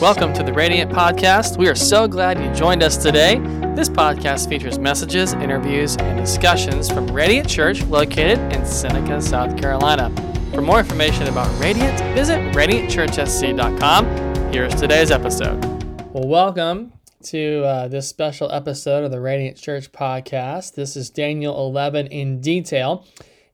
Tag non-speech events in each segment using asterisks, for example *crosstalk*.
Welcome to the Radiant Podcast. We are so glad you joined us today. This podcast features messages, interviews, and discussions from Radiant Church located in Seneca, South Carolina. For more information about Radiant, visit radiantchurchsc.com. Here's today's episode. Well, welcome to uh, this special episode of the Radiant Church Podcast. This is Daniel 11 in detail.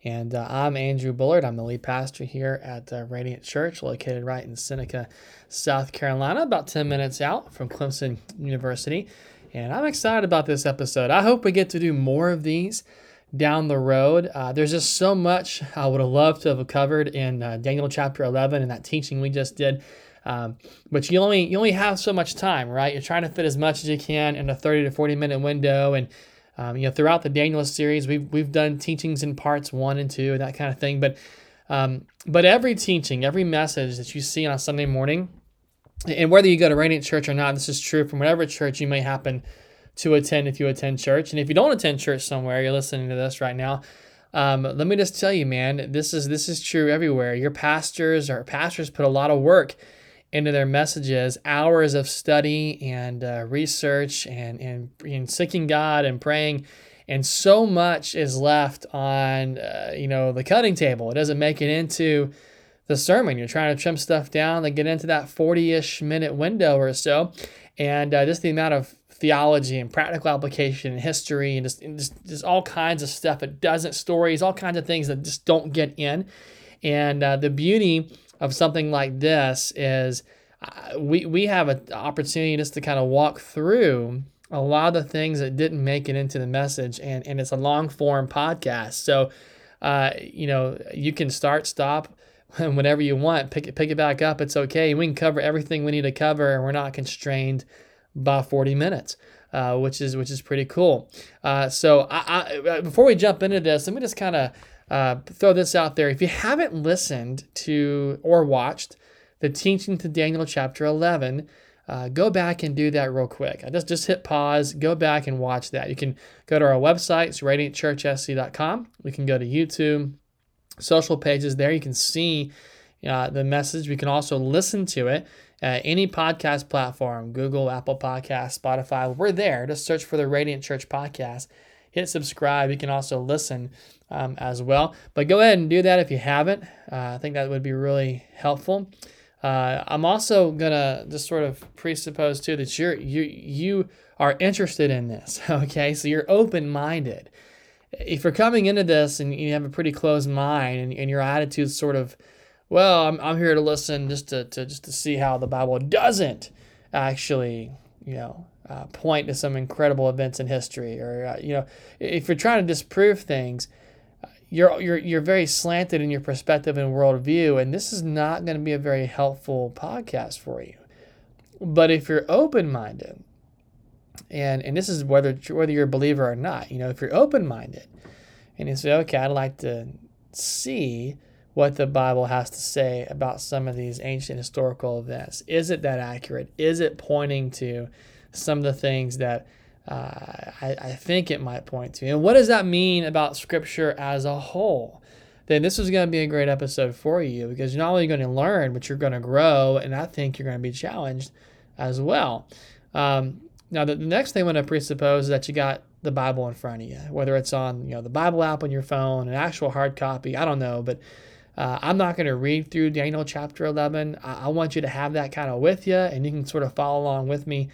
And uh, I'm Andrew Bullard. I'm the lead pastor here at uh, Radiant Church, located right in Seneca, South Carolina, about 10 minutes out from Clemson University. And I'm excited about this episode. I hope we get to do more of these down the road. Uh, there's just so much I would have loved to have covered in uh, Daniel chapter 11 and that teaching we just did. Um, but you only you only have so much time, right? You're trying to fit as much as you can in a 30 to 40 minute window, and um, you know, throughout the Daniel series, we've we've done teachings in parts one and two and that kind of thing. But um, but every teaching, every message that you see on a Sunday morning, and whether you go to Radiant Church or not, this is true from whatever church you may happen to attend if you attend church. And if you don't attend church somewhere, you're listening to this right now. Um, let me just tell you, man, this is this is true everywhere. Your pastors or pastors put a lot of work into their messages hours of study and uh, research and, and, and seeking God and praying. And so much is left on, uh, you know, the cutting table. It doesn't make it into the sermon. You're trying to trim stuff down to get into that 40-ish minute window or so. And uh, just the amount of theology and practical application and history and just, and just, just all kinds of stuff. It doesn't stories, all kinds of things that just don't get in. And uh, the beauty of something like this is uh, we, we have an opportunity just to kind of walk through a lot of the things that didn't make it into the message and, and it's a long form podcast. So uh, you know you can start stop *laughs* whenever you want pick it pick it back up. It's okay. We can cover everything we need to cover and we're not constrained by 40 minutes uh, which is which is pretty cool. Uh, so I, I, uh, before we jump into this let me just kind of uh, throw this out there. If you haven't listened to or watched the teaching to Daniel chapter 11, uh, go back and do that real quick. I just just hit pause, go back and watch that. You can go to our website, it's radiantchurchsc.com. We can go to YouTube, social pages there. You can see uh, the message. We can also listen to it at any podcast platform, Google, Apple Podcast, Spotify. We're there. Just search for the Radiant Church Podcast. Hit subscribe. You can also listen um, as well. But go ahead and do that if you haven't. Uh, I think that would be really helpful. Uh, I'm also gonna just sort of presuppose too that you're you you are interested in this. *laughs* Okay, so you're open minded. If you're coming into this and you have a pretty closed mind and, and your attitude's sort of, well, I'm, I'm here to listen just to, to just to see how the Bible doesn't actually, you know, uh, point to some incredible events in history, or uh, you know, if you're trying to disprove things, you're you're you're very slanted in your perspective and worldview, and this is not going to be a very helpful podcast for you. But if you're open minded, and and this is whether whether you're a believer or not, you know, if you're open minded, and you say, okay, I'd like to see what the Bible has to say about some of these ancient historical events. Is it that accurate? Is it pointing to some of the things that uh, I, I think it might point to. And what does that mean about Scripture as a whole? Then this is going to be a great episode for you because you're not only going to learn, but you're going to grow, and I think you're going to be challenged as well. Um, now, the, the next thing I'm going to presuppose is that you got the Bible in front of you, whether it's on you know the Bible app on your phone, an actual hard copy. I don't know, but uh, I'm not going to read through Daniel chapter 11. I, I, want you to have that kind of with you, and you can sort of follow along with me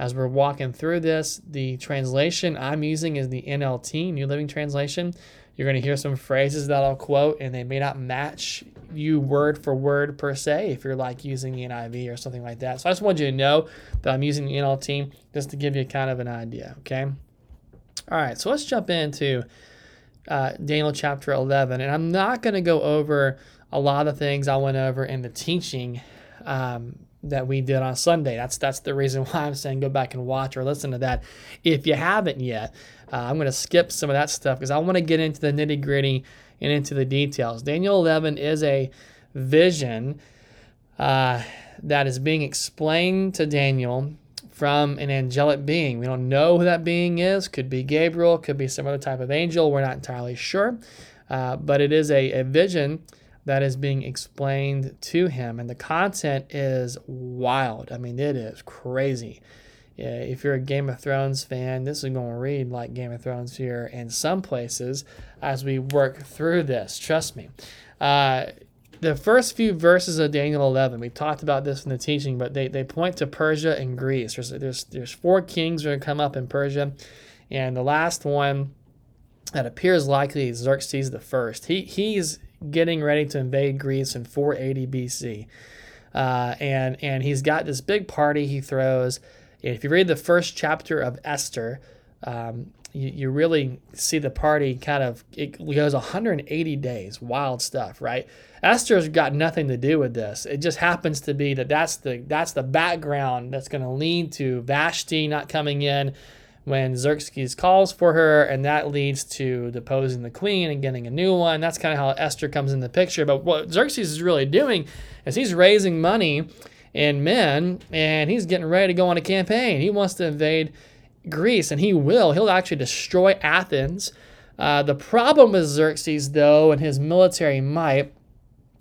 as we're walking through this, the translation I'm using is the NLT, New Living Translation. You're going to hear some phrases that I'll quote, and they may not match you word for word per se if you're like using the NIV or something like that. So I just want you to know that I'm using the NLT just to give you kind of an idea, okay? All right, so let's jump into uh, Daniel chapter 11. And I'm not going to go over a lot of things I went over in the teaching um, that we did on Sunday. That's that's the reason *laughs* why I'm saying go back and watch or listen to that. If you haven't yet, uh, I'm going to skip some of that stuff because I want to get into the nitty gritty and into the details. Daniel 11 is a vision uh, that is being explained to Daniel from an angelic being. We don't know who that being is. Could be Gabriel, could be some other type of angel. We're not entirely sure. Uh, but it is a, a vision that is being explained to him. And the content is wild. I mean, it is crazy. If you're a Game of Thrones fan, this is going to read like Game of Thrones here in some places as we work through this. Trust me. Uh, the first few verses of Daniel 11, we talked about this in the teaching, but they, they point to Persia and Greece. There's, there's, there's four kings that are going to come up in Persia, and the last one that appears likely is Xerxes the first. He, he's getting ready to invade Greece in 480 BC. Uh, and, and he's got this big party he throws. If you read the first chapter of Esther, um, you, you really see the party kind of, it goes 180 days, wild stuff, right? Esther's got nothing to do with this. It just happens to be that that's the, that's the background that's going to lead to Vashti not coming in when Xerxes calls for her, and that leads to deposing the queen and getting a new one. That's kind of how Esther comes in the picture. But what Xerxes is really doing is he's raising money and men, and he's getting ready to go on a campaign. He wants to invade Greece, and he will. He'll actually destroy Athens. Uh, the problem with Xerxes, though, and his military might,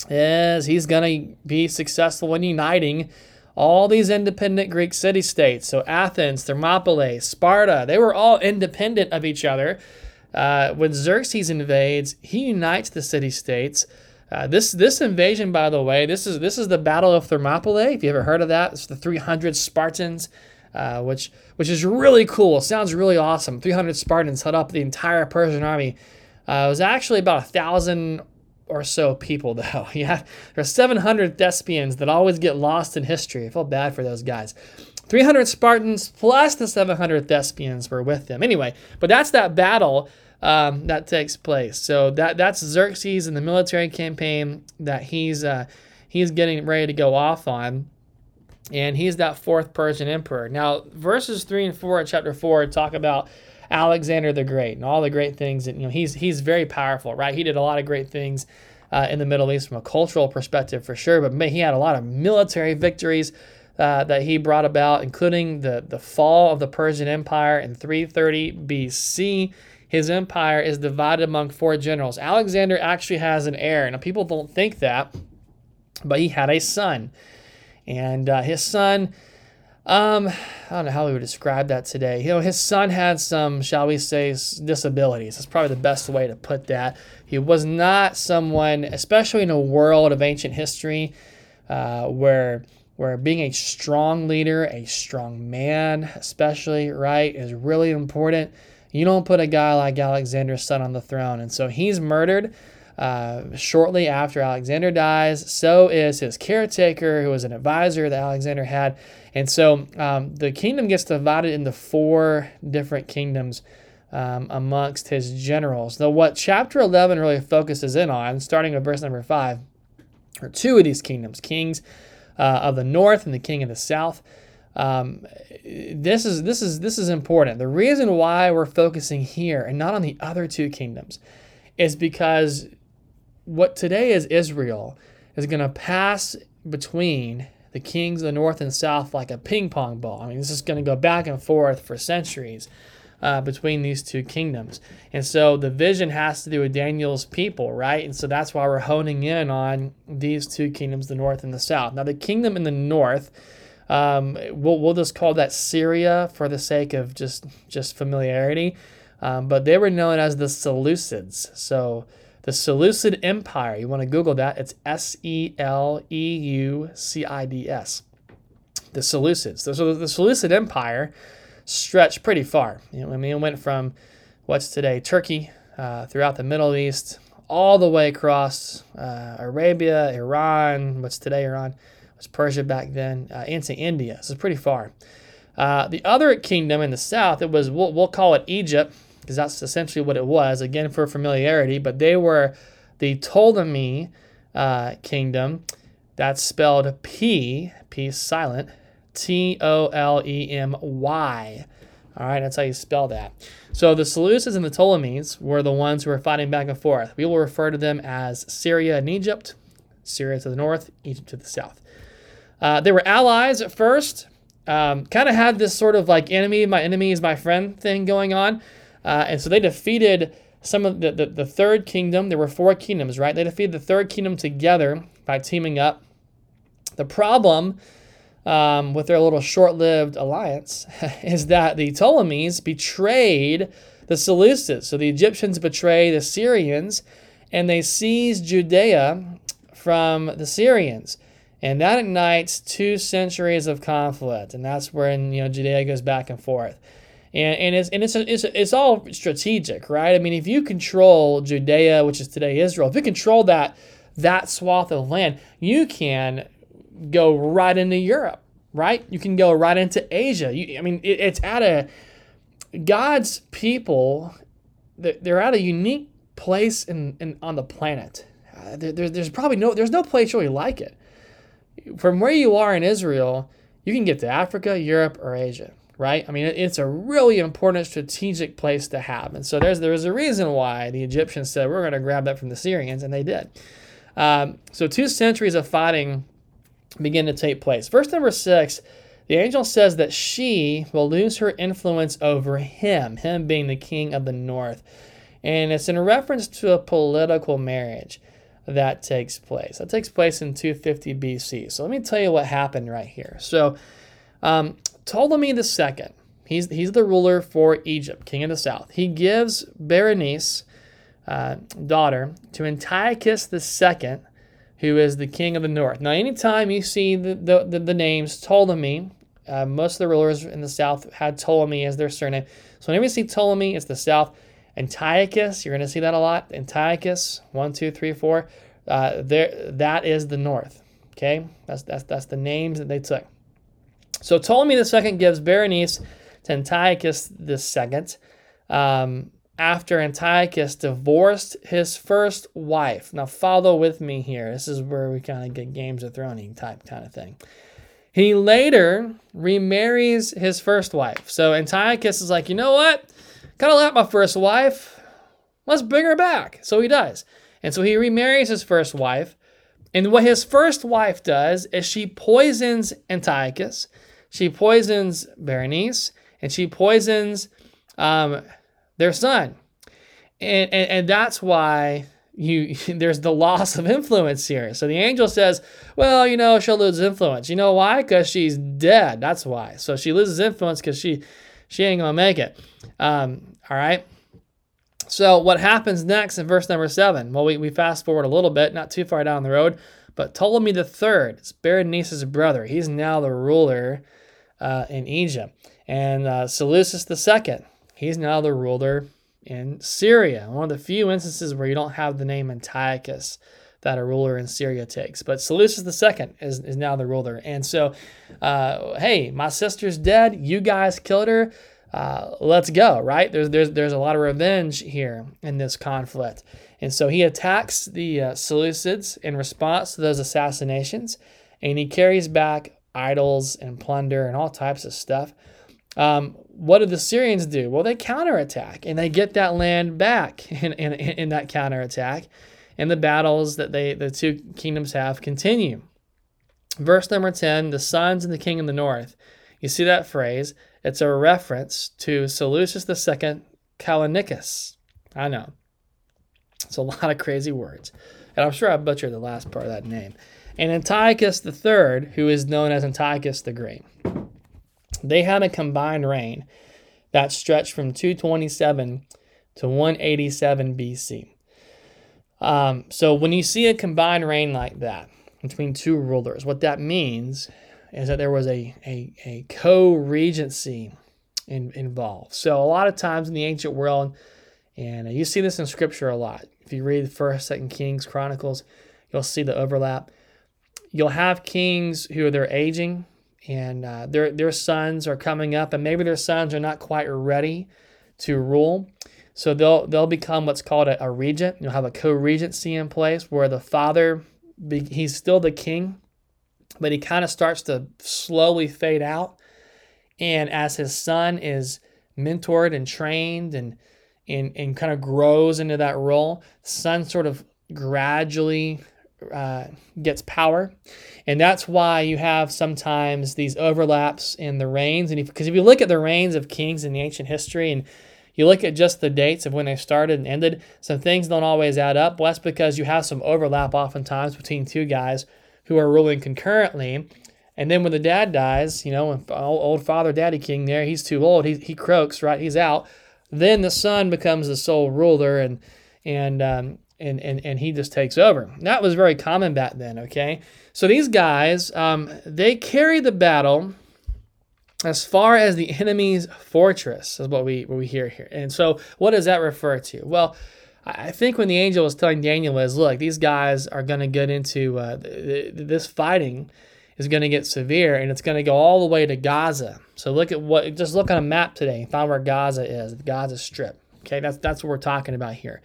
is he's going to be successful in uniting all these independent Greek city states. So Athens, Thermopylae, Sparta, they were all independent of each other. Uh, when Xerxes invades, he unites the city states. Uh, this this invasion, by the way, this is this is the Battle of Thermopylae. If you ever heard of that, it's the 300 Spartans, uh, which which is really cool. Sounds really awesome. 300 Spartans held up the entire Persian army. Uh, it was actually about a thousand or so people, *laughs* though. Yeah, there are 700 Thespians that always get lost in history. I feel bad for those guys. 300 Spartans plus the 700 Thespians were with them. Anyway, but that's that battle um, that takes place. So that that's Xerxes and the military campaign that he's uh, he's getting ready to go off on. And he's that fourth Persian emperor. Now, verses three and four of chapter four talk about Alexander the Great and all the great things. And you know, he's he's very powerful, right? He did a lot of great things uh, in the Middle East from a cultural perspective, for sure. But he had a lot of military victories. Uh, that he brought about, including the, the fall of the Persian Empire in 330 BC. His empire is divided among four generals. Alexander actually has an heir. Now, people don't think that, but he had a son. And uh, his son um, I don't know how we would describe that today. You know, his son had some, shall we say, disabilities. That's probably the best way to put that. He was not someone, especially in a world of ancient history, uh, where where being a strong leader, a strong man, especially right, is really important. You don't put a guy like Alexander's son on the throne, and so he's murdered. Uh, shortly after Alexander dies, so is his caretaker, who was an advisor that Alexander had. And so um, the kingdom gets divided into four different kingdoms um, amongst his generals. Now, what chapter 11 really focuses in on, starting with verse number 5, are two of these kingdoms kings uh, of the north and the king of the south. Um, this is this is this is important. The reason why we're focusing here and not on the other two kingdoms is because what today is Israel is going to pass between the kings of the north and south like a ping pong ball. I mean, this is going to go back and forth for centuries uh, between these two kingdoms. And so the vision has to do with Daniel's people, right? And so that's why we're honing in on these two kingdoms, the north and the south. Now, the kingdom in the north. Um, we'll, we'll just call that Syria for the sake of just just familiarity, um, but they were known as the Seleucids. So the Seleucid Empire. You want to Google that. It's S E L E U C I D S. The Seleucids. So the Seleucid Empire stretched pretty far. You know, I mean, it went from what's today Turkey uh, throughout the Middle East, all the way across uh, Arabia, Iran, what's today Iran, was Persia back then, uh, into India. So it's pretty far. Uh, the other kingdom in the south, it was we'll, we'll call it Egypt because that's essentially what it was, again for familiarity, but they were the Ptolemy uh, kingdom. That's spelled P, P silent, T O L E M Y. All right, that's how you spell that. So the Seleucids and the Ptolemies were the ones who were fighting back and forth. We will refer to them as Syria and Egypt, Syria to the north, Egypt to the south. Uh, they were allies at first, um, kind of had this sort of like enemy, my enemy is my friend thing going on. Uh, and so they defeated some of the, the, the third kingdom, there were four kingdoms, right? They defeated the third kingdom together by teaming up. The problem um, with their little short lived alliance *laughs* is that the Ptolemies betrayed the Seleucids. So the Egyptians betray the Syrians and they seize Judea from the Syrians. And that ignites two centuries of conflict. And that's when, you know, Judea goes back and forth. And, and it's and it's, it's it's all strategic, right? I mean, if you control Judea, which is today Israel, if you control that that swath of land, you can go right into Europe, right? You can go right into Asia. You, I mean, it, it's at a God's people. They're at a unique place in, in on the planet. Uh, there, there's probably no there's no place really like it. From where you are in Israel, you can get to Africa, Europe, or Asia right? I mean, it's a really important strategic place to have. And so there's there's a reason why the Egyptians said we're going to grab that from the Syrians, and they did. Um, so two centuries of fighting begin to take place. Verse number six, the angel says that she will lose her influence over him, him being the king of the north. And it's in reference to a political marriage that takes place. That takes place in 250 BC. So let me tell you what happened right here. So um, Ptolemy II, he's, he's the ruler for Egypt, king of the south. He gives Berenice, uh, daughter, to Antiochus II, who is the king of the north. Now, anytime you see the, the, the, the names Ptolemy, uh, most of the rulers in the south had Ptolemy as their surname. So whenever you see Ptolemy, it's the south. Antiochus, you're going to see that a lot. Antiochus, one, two, three, four. Uh, there, that is the north. Okay, that's that's that's the names that they took. So Ptolemy II gives Berenice to Antiochus II um, after Antiochus divorced his first wife. Now follow with me here. This is where we kind of get Games of Thrones type kind of thing. He later remarries his first wife. So Antiochus is like, you know what? Kind of like my first wife. Let's bring her back. So he does. And so he remarries his first wife. And what his first wife does is she poisons Antiochus she poisons Berenice and she poisons um, their son. And, and, and that's why you *laughs* there's the loss of influence here. So the angel says, well, you know, she'll lose influence. You know why? Because she's dead. That's why. So she loses influence because she she ain't gonna make it. Um, all right. So what happens next in verse number seven? Well, we, we fast forward a little bit, not too far down the road, but Ptolemy the third, it's Berenice's brother. He's now the ruler uh, in Egypt. And uh, Seleucus II, he's now the ruler in Syria. One of the few instances where you don't have the name Antiochus that a ruler in Syria takes. But Seleucus II is, is now the ruler. And so, uh, hey, my sister's dead. You guys killed her. Uh, let's go, right? There's, there's, there's a lot of revenge here in this conflict. And so he attacks the uh, Seleucids in response to those assassinations, and he carries back idols and plunder and all types of stuff. Um, what did the Syrians do? Well, they counterattack and they get that land back *laughs* in, in, in that counterattack. And the battles that they the two kingdoms have continue. Verse number 10 the sons and the king in the north. You see that phrase? It's a reference to Seleucus II Callinicus. I know. It's a lot of crazy words. And I'm sure I butchered the last part of that name and Antiochus III, who is known as Antiochus the Great. They had a combined reign that stretched from 227 to 187 BC. Um, so when you see a combined reign like that between two rulers, what that means is that there was a, a, a co-regency in, involved. So a lot of times in the ancient world, and you see this in scripture a lot. If you read First, Second Kings, Chronicles, you'll see the overlap you'll have kings who are they're aging and uh, their their sons are coming up, and maybe their sons are not quite ready to rule. So they'll they'll become what's called a, a regent. You'll have a co-regency in place where the father be, he's still the king, but he kind of starts to slowly fade out. And as his son is mentored and trained and and, and kind of grows into that role, son sort of gradually uh, gets power. And that's why you have sometimes these overlaps in the reigns. And because if, if, you look at the reigns of kings in the ancient history and you look at just the dates of when they started and ended, some things don't always add up. Well, that's because you have some overlap oftentimes between two guys who are ruling concurrently. And then when the dad dies, you know, old father daddy king there, he's too old, he, he croaks, right? He's out. Then the son becomes the sole ruler and and um, and, and, and he just takes over. That was very common back then, okay? So these guys, um, they carry the battle as far as the enemy's fortress, is what we, what we hear here. And so what does that refer to? Well, I think when the angel was telling Daniel is, look, these guys are going to get into uh, this fighting is going to get severe and it's going to go all the way to Gaza. So look at what, just look on a map today and find where Gaza is, the Gaza Strip. Okay, that's, that's what we're talking about here.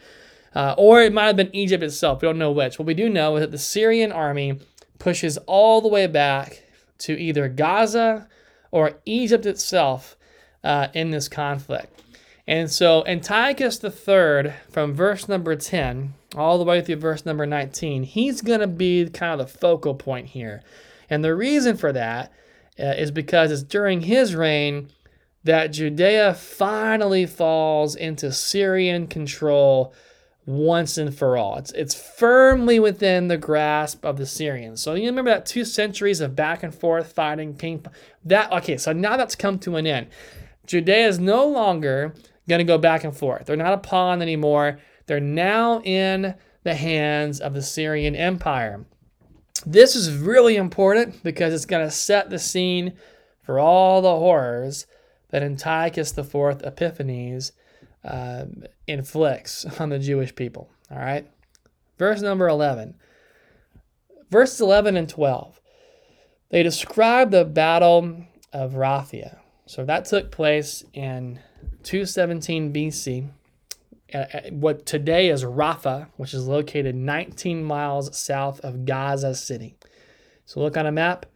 Uh, or it might have been Egypt itself. We don't know which. What we do know is that the Syrian army pushes all the way back to either Gaza or Egypt itself uh, in this conflict. And so Antiochus III, from verse number 10 all the way through verse number 19, he's going to be kind of the focal point here. And the reason for that uh, is because it's during his reign that Judea finally falls into Syrian control once and for all. It's, it's firmly within the grasp of the Syrians. So you remember that two centuries of back and forth fighting, ping, that okay. So now that's come to an end. Judea is no longer going to go back and forth. They're not a pawn anymore. They're now in the hands of the Syrian Empire. This is really important because it's going to set the scene for all the horrors that Antiochus IV Epiphanes uh, inflicts *laughs* on the Jewish people. All right. Verse number 11. Verses 11 and 12. They describe the Battle of Raphia. So that took place in 217 BC. What today is Rafah, which is located 19 miles south of Gaza City. So look on a map,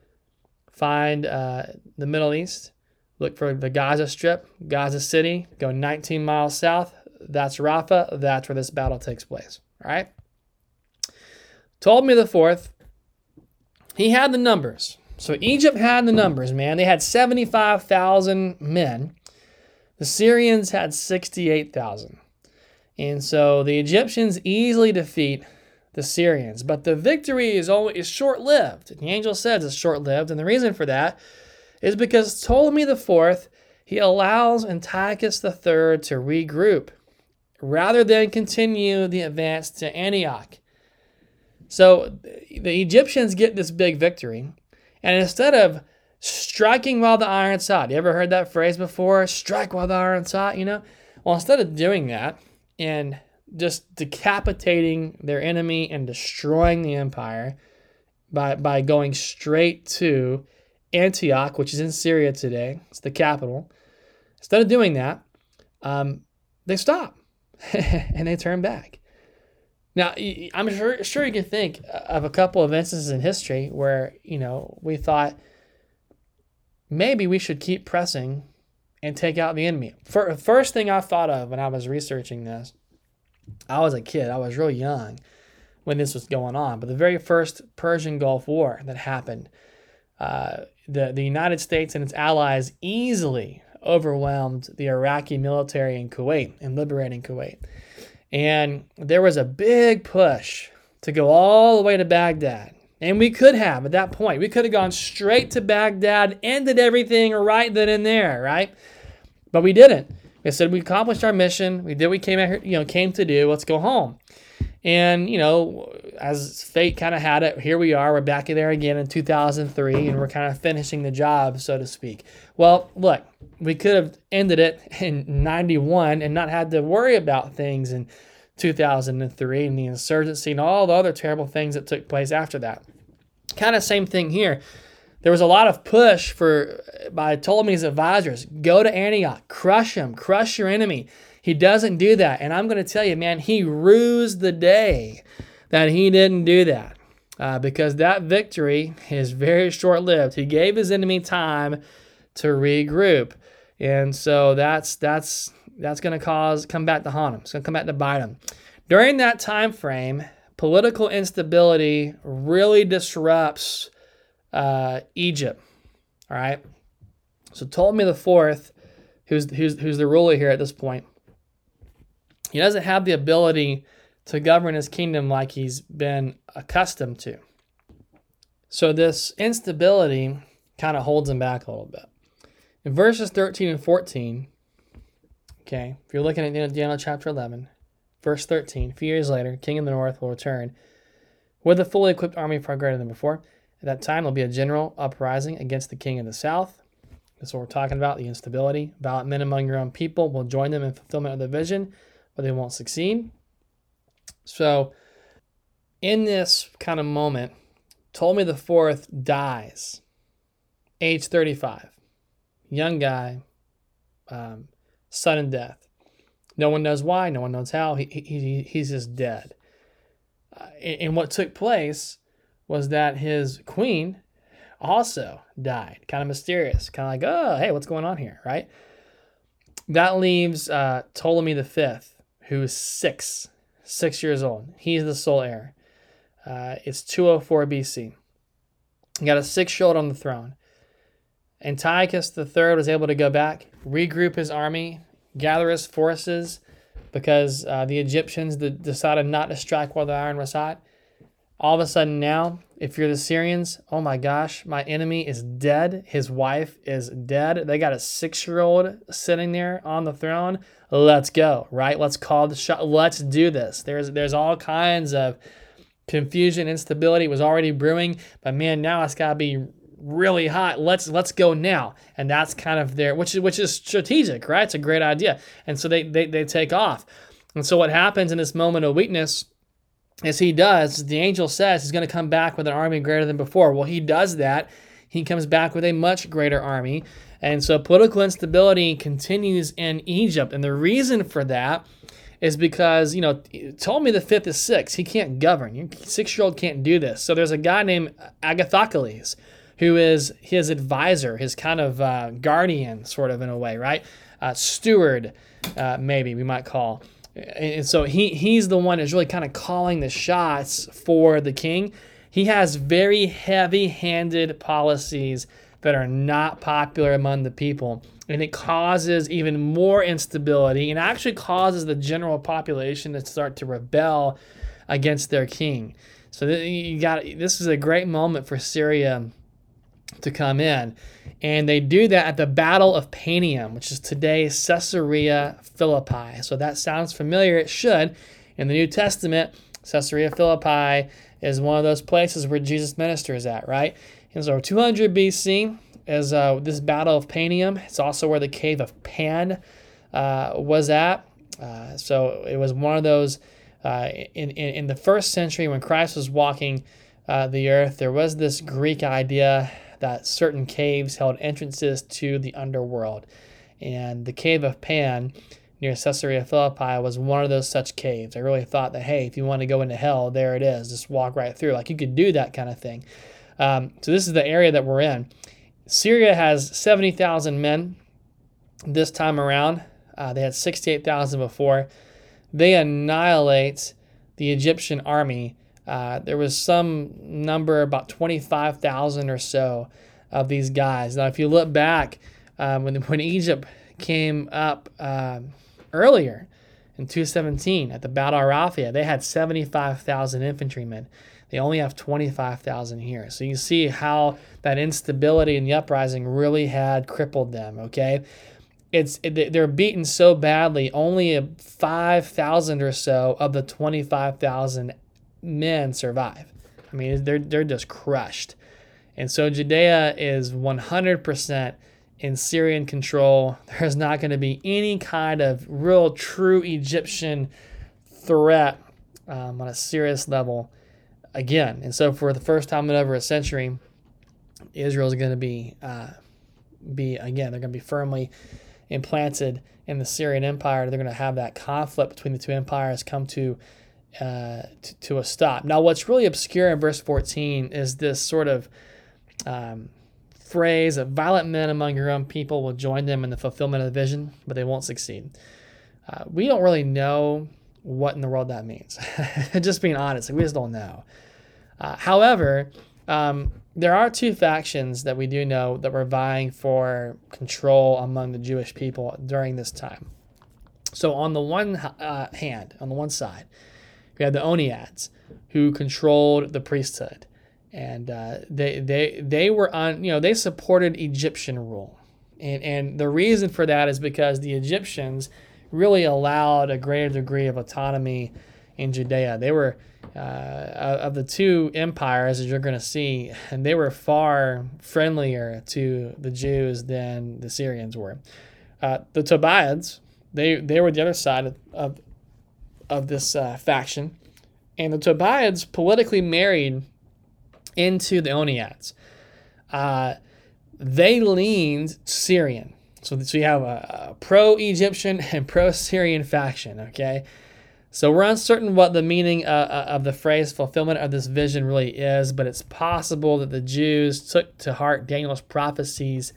find uh, the Middle East, Look for the Gaza Strip, Gaza City, go 19 miles south. That's Rafah. That's where this battle takes place. All right. Ptolemy the fourth, he had the numbers. So Egypt had the numbers, man. They had 75,000 men. The Syrians had 68,000. And so the Egyptians easily defeat the Syrians. But the victory is only is short-lived. The angel says it's short-lived, and the reason for that is because Ptolemy IV, he allows Antiochus III to regroup rather than continue the advance to Antioch. So the Egyptians get this big victory, and instead of striking while the iron's hot, you ever heard that phrase before? Strike while the iron's hot, you know? Well, instead of doing that and just decapitating their enemy and destroying the empire by, by going straight to Antioch, which is in Syria today, it's the capital. Instead of doing that, um, they stop *laughs* and they turn back. Now, I'm sure, sure you can think of a couple of instances in history where, you know, we thought maybe we should keep pressing and take out the enemy. For, first thing I thought of when I was researching this, I was a kid, I was real young when this was going on, but the very first Persian Gulf War that happened, uh, the, the United States and its allies easily overwhelmed the Iraqi military in Kuwait and liberating Kuwait. And there was a big push to go all the way to Baghdad. And we could have at that point. We could have gone straight to Baghdad, ended everything right then and there, right? But we didn't. We said we accomplished our mission. We did what we came out here, you know, came to do. Let's go home. And, you know, as fate kind of had it, here we are. We're back in there again in 2003, and we're kind of finishing the job, so to speak. Well, look, we could have ended it in 91 and not had to worry about things in 2003 and the insurgency and all the other terrible things that took place after that. Kind of same thing here. There was a lot of push for by Ptolemy's advisors go to Antioch, crush him, crush your enemy. He doesn't do that. And I'm going to tell you, man, he rues the day that he didn't do that. Uh, because that victory is very short lived. He gave his enemy time to regroup. And so that's that's that's going to cause come back to haunt him. It's going to come back to bite him. During that time frame, political instability really disrupts uh, Egypt. All right. So Ptolemy the fourth, who's who's who's the ruler here at this point, He doesn't have the ability to govern his kingdom like he's been accustomed to. So this instability kind of holds him back a little bit. In verses 13 and 14, okay, if you're looking at Daniel chapter 11, verse 13, a few years later, king of the north will return with a fully equipped army far greater than before. At that time, there'll be a general uprising against the king of the south. That's what we're talking about the instability. Violent men among your own people will join them in fulfillment of the vision, but they won't succeed. So, in this kind of moment, Ptolemy the Fourth dies, age 35. Young guy, um, sudden death. No one knows why, no one knows how. He, he, he's just dead. Uh, and what took place was that his queen also died. Kind of mysterious. Kind of like, oh, hey, what's going on here, right? That leaves uh, Ptolemy the Fifth, who is six, six years old. He's the sole heir. Uh, it's 204 BC. He got a six-year-old on the throne. Antiochus III was able to go back, regroup his army, gather his forces, because uh, the Egyptians decided not to strike while the iron was hot. All of a sudden, now, if you're the Syrians, oh my gosh, my enemy is dead. His wife is dead. They got a six year old sitting there on the throne. Let's go, right? Let's call the shot. Let's do this. There's, there's all kinds of confusion, instability was already brewing, but man, now it's got to be really hot. Let's let's go now. And that's kind of their which is which is strategic, right? It's a great idea. And so they they, they take off. And so what happens in this moment of weakness as he does, the angel says he's going to come back with an army greater than before. Well, he does that. He comes back with a much greater army. And so political instability continues in Egypt. And the reason for that is because, you know, Ptolemy the fifth is six. He can't govern. Six year old can't do this. So there's a guy named Agathocles who is his advisor, his kind of uh, guardian, sort of in a way, right? Uh, steward, uh, maybe we might call and so he he's the one that's really kind of calling the shots for the king. He has very heavy-handed policies that are not popular among the people, and it causes even more instability, and actually causes the general population to start to rebel against their king. So you got this is a great moment for Syria to come in. And they do that at the Battle of Panium, which is today Caesarea Philippi. So that sounds familiar. It should. In the New Testament, Caesarea Philippi is one of those places where Jesus ministers at, right? And so 200 BC is uh, this Battle of Panium. It's also where the Cave of Pan uh, was at. Uh, so it was one of those uh, in, in, in, the first century when Christ was walking uh, the earth, there was this Greek idea that certain caves held entrances to the underworld. And the cave of Pan near Caesarea Philippi was one of those such caves. I really thought that, hey, if you want to go into hell, there it is. Just walk right through. Like you could do that kind of thing. Um, so this is the area that we're in. Syria has 70,000 men this time around. Uh, they had 68,000 before. They annihilate the Egyptian army uh, there was some number, about 25,000 or so of these guys. Now, if you look back, um, when, *laughs* when Egypt came up uh, earlier in 217 at the Battle of Raphia, they had 75,000 infantrymen. They only have 25,000 here. So you see how that instability in the uprising really had crippled them, okay? It's it, they're beaten so badly, only 5,000 or so of the 25,000 men survive. I mean, they're, they're just crushed. And so Judea is 100% in Syrian control. There's not going to be any kind of real, true Egyptian threat um, on a serious level again. And so, for the first time in over a century, Israel is going to be, uh, be again, they're going to be firmly implanted in the Syrian Empire. They're going to have that conflict between the two empires come to uh, to, to, a stop. Now, what's really obscure in verse 14 is this sort of um, phrase of violent men among your own people will join them in the fulfillment of the vision, but they won't succeed. Uh, we don't really know what in the world that means. *laughs* just being honest, we just don't know. Uh, however, um, there are two factions that we do know that were vying for control among the Jewish people during this time. So on the one uh, hand, on the one side, we had the Oniads who controlled the priesthood, and uh, they they they were on you know they supported Egyptian rule, and and the reason for that is because the Egyptians really allowed a greater degree of autonomy in Judea. They were uh, of the two empires, as you're going to see, and *laughs* they were far friendlier to the Jews than the Syrians were. Uh, the Tobiads, they they were the other side of of, of this uh, faction, and the Tobiads politically married into the Oniads. Uh, they leaned Syrian. So, so you have a, a pro-Egyptian *laughs* and pro-Syrian faction. Okay, so we're uncertain what the meaning uh, uh, of the phrase "fulfillment of this vision" really is, but it's possible that the Jews took to heart Daniel's prophecies,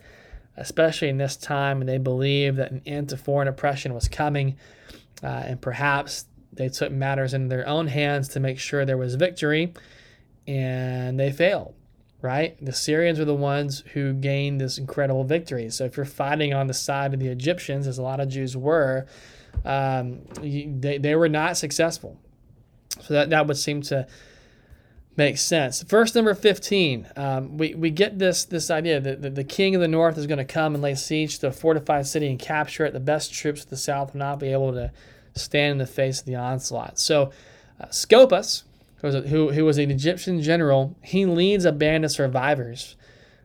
especially in this time, and they believed that an end to foreign oppression was coming, uh, and perhaps they took matters in their own hands to make sure there was victory, and they failed. Right? The Syrians were the ones who gained this incredible victory. So if you're fighting on the side of the Egyptians, as a lot of Jews were, um, they, they were not successful. So that, that would seem to make sense. Verse number 15, um, we, we get this, this idea that the, the king of the north is going to come and lay siege to a fortified city and capture it. The best troops of the south will not be able to stand in the face of the onslaught. So uh, Scopas, who who, was an Egyptian general, he leads a band of survivors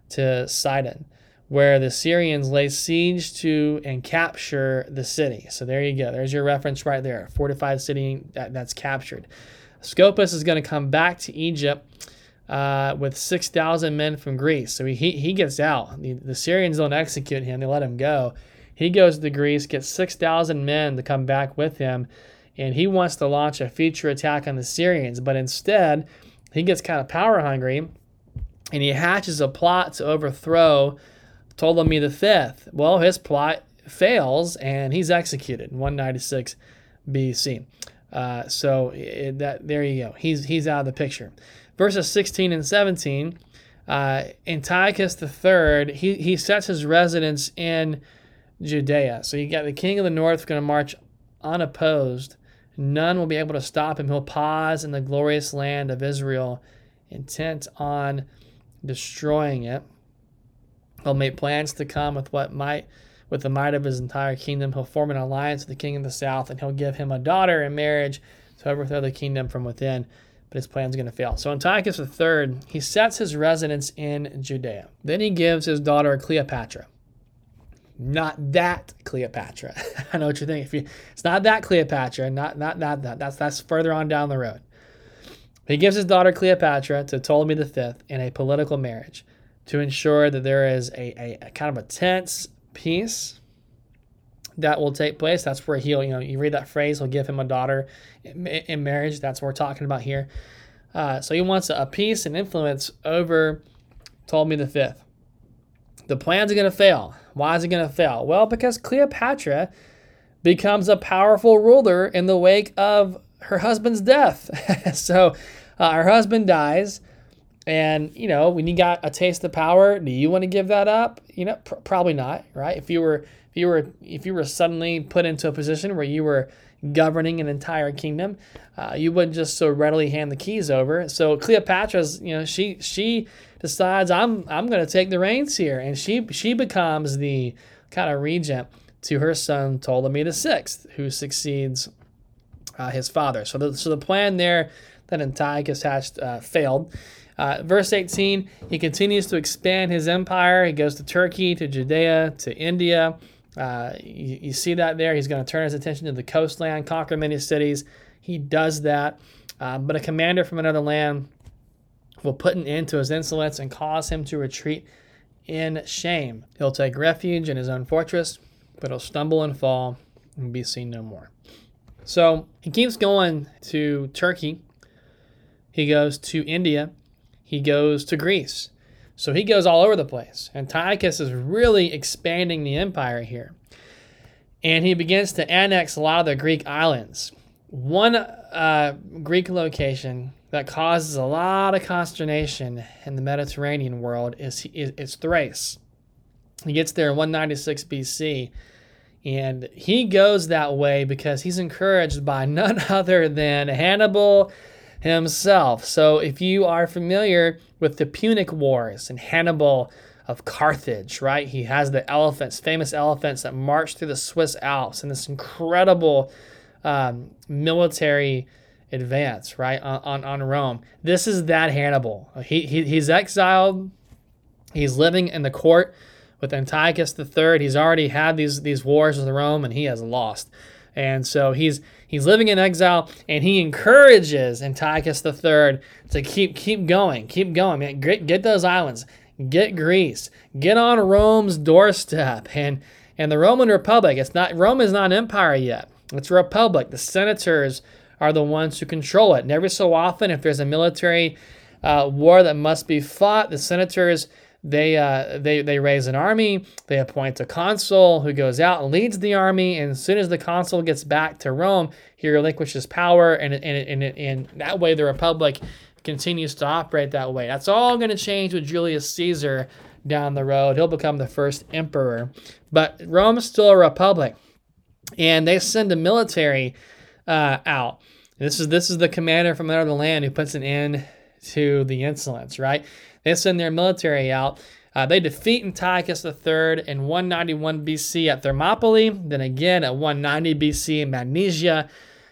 to Sidon, where the Syrians lay siege to and capture the city. So there you go. There's your reference right there. Fortified city that, that's captured. Scopas is going to come back to Egypt uh, with 6,000 men from Greece. So he, he gets out. The, the Syrians don't execute him, they let him go. He goes to Greece, gets 6,000 men to come back with him, and he wants to launch a future attack on the Syrians. But instead, he gets kind of power hungry and he hatches a plot to overthrow Ptolemy V. Well, his plot fails and he's executed in 196 BC. Uh, so it, that there you go. He's he's out of the picture. Verses 16 and 17. Uh, Antiochus III, he, he sets his residence in Judea. So you got the king of the north going to march unopposed. None will be able to stop him. He'll pause in the glorious land of Israel, intent on destroying it. He'll make plans to come with what might with the might of his entire kingdom. He'll form an alliance with the king of the south, and he'll give him a daughter in marriage to overthrow the kingdom from within. But his plan's going to fail. So Antiochus III, he sets his residence in Judea. Then he gives his daughter Cleopatra not that Cleopatra. *laughs* I know what you're thinking. If you, it's not that Cleopatra, not not not that. That's that's further on down the road. He gives his daughter Cleopatra to Ptolemy V in a political marriage to ensure that there is a, a, a kind of a tense peace that will take place. That's where he'll, you know, you read that phrase, he'll give him a daughter in, in marriage. That's what we're talking about here. Uh, so he wants a, a peace and influence over Ptolemy V. The plans are going to fail. Why is it going to fail? Well, because Cleopatra becomes a powerful ruler in the wake of her husband's death. *laughs* so uh, her husband dies. And, you know, when you got a taste of power, do you want to give that up? You know, pr- probably not, right? If you were if you were if you were suddenly put into a position where you were governing an entire kingdom, uh, you wouldn't just so readily hand the keys over. So Cleopatra's, you know, she she decides I'm I'm going to take the reins here, and she she becomes the kind of regent to her son Ptolemy the Sixth, who succeeds uh, his father. So the so the plan there that Antiochus hatched uh, failed. Uh, verse 18, he continues to expand his empire. He goes to Turkey, to Judea, to India. Uh, you, you, see that there. He's going to turn his attention to the coastland, conquer many cities. He does that. Uh, but a commander from another land will put an end to his insolence and cause him to retreat in shame. He'll take refuge in his own fortress, but he'll stumble and fall and be seen no more. So he keeps going to Turkey. He goes to India. He goes to Greece. So he goes all over the place. And Antiochus is really expanding the empire here. And he begins to annex a lot of the Greek islands. One uh, Greek location that causes a lot of consternation in the Mediterranean world is, is, is Thrace. He gets there in 196 BC, And he goes that way because he's encouraged by none *laughs* other than Hannibal himself. So if you are familiar with the Punic Wars and Hannibal of Carthage, right? He has the elephants, famous elephants that march through the Swiss Alps and this incredible um, military advance, right, on, on, on, Rome. This is that Hannibal. He, he, he's exiled. He's living in the court with Antiochus III. He's already had these, these wars with Rome and he has lost. And so he's he's living in exile and he encourages Antiochus III to keep keep going, keep going, man. Get, get those islands, get Greece, get on Rome's doorstep. And and the Roman Republic, it's not Rome is not an empire yet. It's a republic. The senators are the ones who control it. And every so often, if there's a military uh, war that must be fought, the senators they uh, they they raise an army. They appoint a consul who goes out and leads the army. And as soon as the consul gets back to Rome, he relinquishes power, and and and, and, that way the republic continues to operate that way. That's all going to change with Julius Caesar down the road. He'll become the first emperor, but Rome is still a republic, and they send a military uh, out. This is this is the commander from the land who puts an end to the insolence, right? They send their military out. Uh, they defeat Antiochus III in 191 BC at Thermopylae, then again at 190 BC in Magnesia.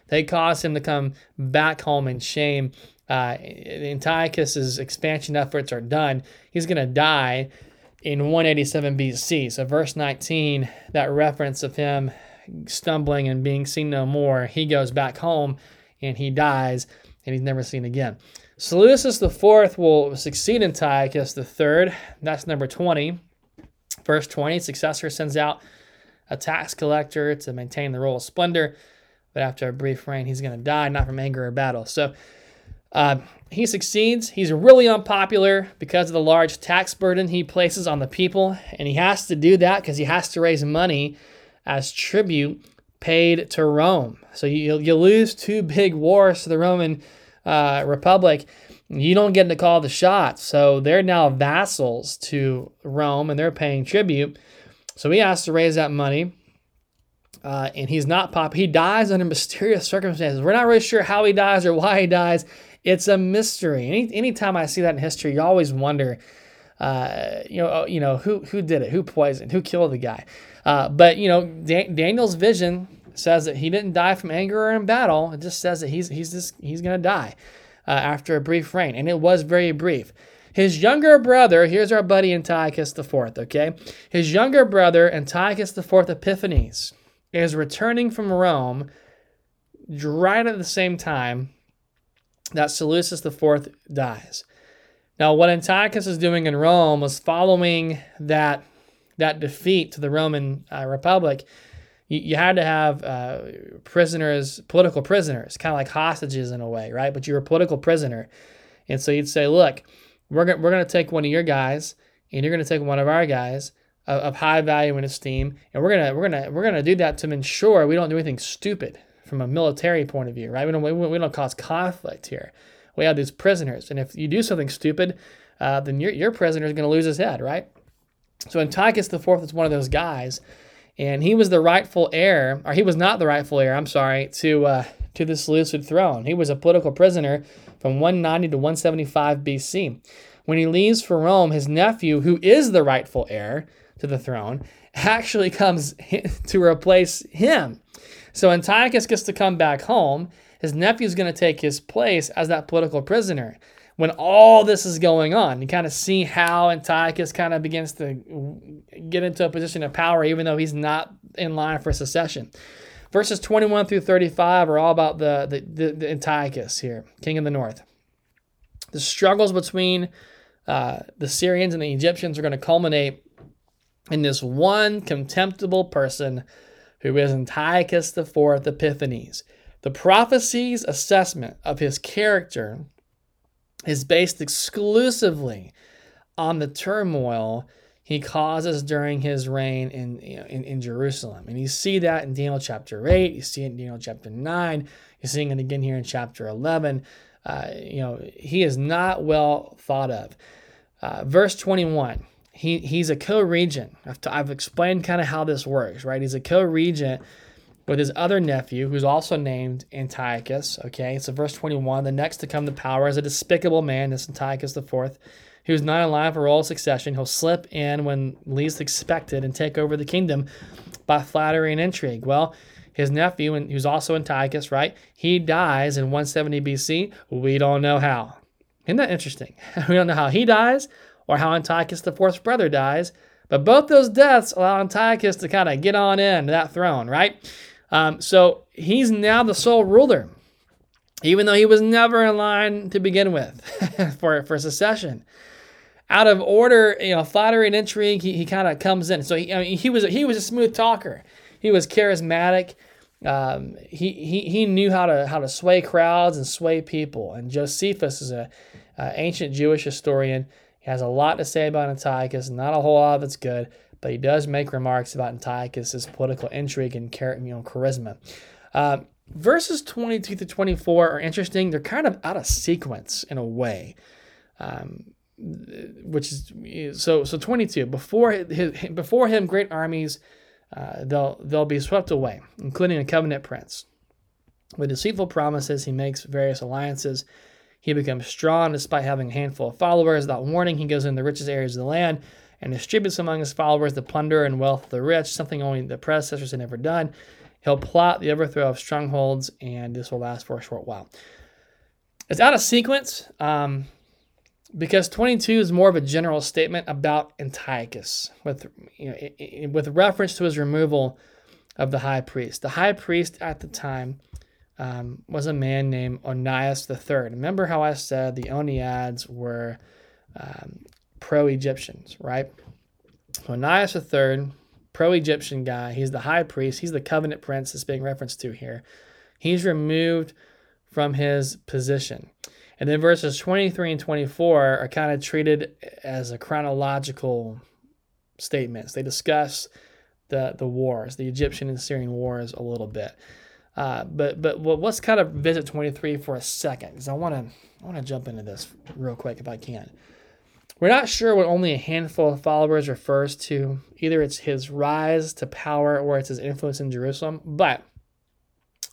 They cause him to come back home in shame. Uh, Antiochus's expansion efforts are done. He's going to die in 187 BC. So, verse 19, that reference of him stumbling and being seen no more, he goes back home and he dies and he's never seen again. Seleucus IV will succeed Antiochus III. That's number 20. Verse 20, successor sends out a tax collector to maintain the royal splendor, but after a brief reign, he's going to die, not from anger or battle. So uh, he succeeds. He's really unpopular because of the large tax burden he places on the people, and he has to do that because he has to raise money as tribute paid to Rome. So you, you lose two big wars to the Roman uh, Republic, you don't get to call the shots. So they're now vassals to Rome and they're paying tribute. So he has to raise that money. Uh, and he's not pop. He dies under *laughs* mysterious circumstances. We're not really sure how he dies or why he dies. It's a mystery. Any anytime I see that in history, you always wonder, uh, you know, oh, you know who who did it, who poisoned, who killed the guy. Uh, but you know, da- Daniel's vision says that he didn't die from anger or in battle. It just says that he's he's just he's gonna die uh, after a brief reign, and it was very brief. His younger brother, here's our buddy Antiochus IV, okay? His younger brother, Antiochus IV Epiphanes, is returning from Rome right at the same time that Seleucus IV dies. Now, what Antiochus is doing in Rome was following that, that defeat to the Roman uh, Republic you, you had to have uh, prisoners, political prisoners, kind of like hostages in a way, right? But you're a political prisoner. And so you'd say, look, we're going we're gonna take one of your guys, and you're going to take one of our guys of, of high value and esteem, and we're gonna we're gonna we're gonna do that to ensure we don't do anything stupid from a military point of view, right? We don't we, we don't cause conflict here. We have these prisoners, and if you do something stupid, uh, then your your prisoner is going to lose his head, right? So Antiochus Fourth is one of those guys and he was the rightful heir, or he was not the rightful heir. I'm sorry to uh, to the Seleucid throne. He was a political prisoner from 190 to 175 BC. When he leaves for Rome, his nephew, who is the rightful heir to the throne, *laughs* actually comes *laughs* to replace him. So Antiochus gets to come back home. His nephew is going to take his place as that political prisoner when all this is going on. You kind of see how Antiochus kind of begins to get into a position of power, even though he's not in line for secession. Verses 21 through 35 are all about the, the, the, the Antiochus here, king of the north. The struggles between uh, the Syrians and the Egyptians are going to culminate in this one contemptible person who is Antiochus IV Epiphanes. The prophecy's assessment of his character is based exclusively on the turmoil he causes during his reign in, you know, in, in Jerusalem. And you see that in Daniel chapter 8, you see it in Daniel chapter 9, you're seeing it again here in chapter 11. Uh, you know, he is not well thought of. Uh, verse 21 he he's a co-regent. I've, t- I've explained kind of how this works, right? He's a co-regent with his other nephew, who's also named Antiochus. Okay, so verse 21, the next to come to power is a despicable man, this Antiochus IV, who's not in line for royal succession. He'll slip in when least expected and take over the kingdom by flattery and intrigue. Well, his nephew, who's also Antiochus, right? He dies in 170 BC. We don't know how. Isn't that interesting? *laughs* we don't know how he dies or how Antiochus IV's brother dies, but both those deaths allow Antiochus to kind of get on in that throne, right? Um, so he's now the sole ruler, even though he was never in line to begin with *laughs* for, for secession. Out of order, you know, flattery and intrigue, he, he kind of comes in. So he, I mean, he was he was a smooth talker. He was charismatic. Um, he, he, he knew how to how to sway crowds and sway people. And Josephus is a, a ancient Jewish historian. He has a lot to say about Antiochus. Not a whole lot it's good, but he does make remarks about Antiochus' political intrigue and you know, charisma. Uh, verses 22 to 24 are interesting. They're kind of out of sequence in a way. Um, which is so so 22 before his, before him great armies uh, they'll they'll be swept away including a covenant prince with deceitful promises he makes various alliances he becomes strong despite having a handful of followers without warning he goes in the richest areas of the land and distributes among his followers the plunder and wealth of the rich, something only the predecessors had never done. He'll plot the overthrow of strongholds, and this will last for a short while. It's out of sequence um, because 22 is more of a general statement about Antiochus, with you know, with reference to his removal of the high priest. The high priest at the time um, was a man named Onias III. Remember how I said the Oniads were um, pro Egyptians, right? Onias III, pro Egyptian guy, he's the high priest, he's the covenant prince that's being referenced to here. He's removed from his position. And then verses 23 and 24 are kind of treated as a chronological statements. They discuss the, the wars, the Egyptian and Syrian wars, a little bit. Uh, but but well, let's kind of visit 23 for a second because I want to I want to jump into this real quick if I can. We're not sure what only a handful of followers refers to. Either it's his rise to power or it's his influence in Jerusalem, but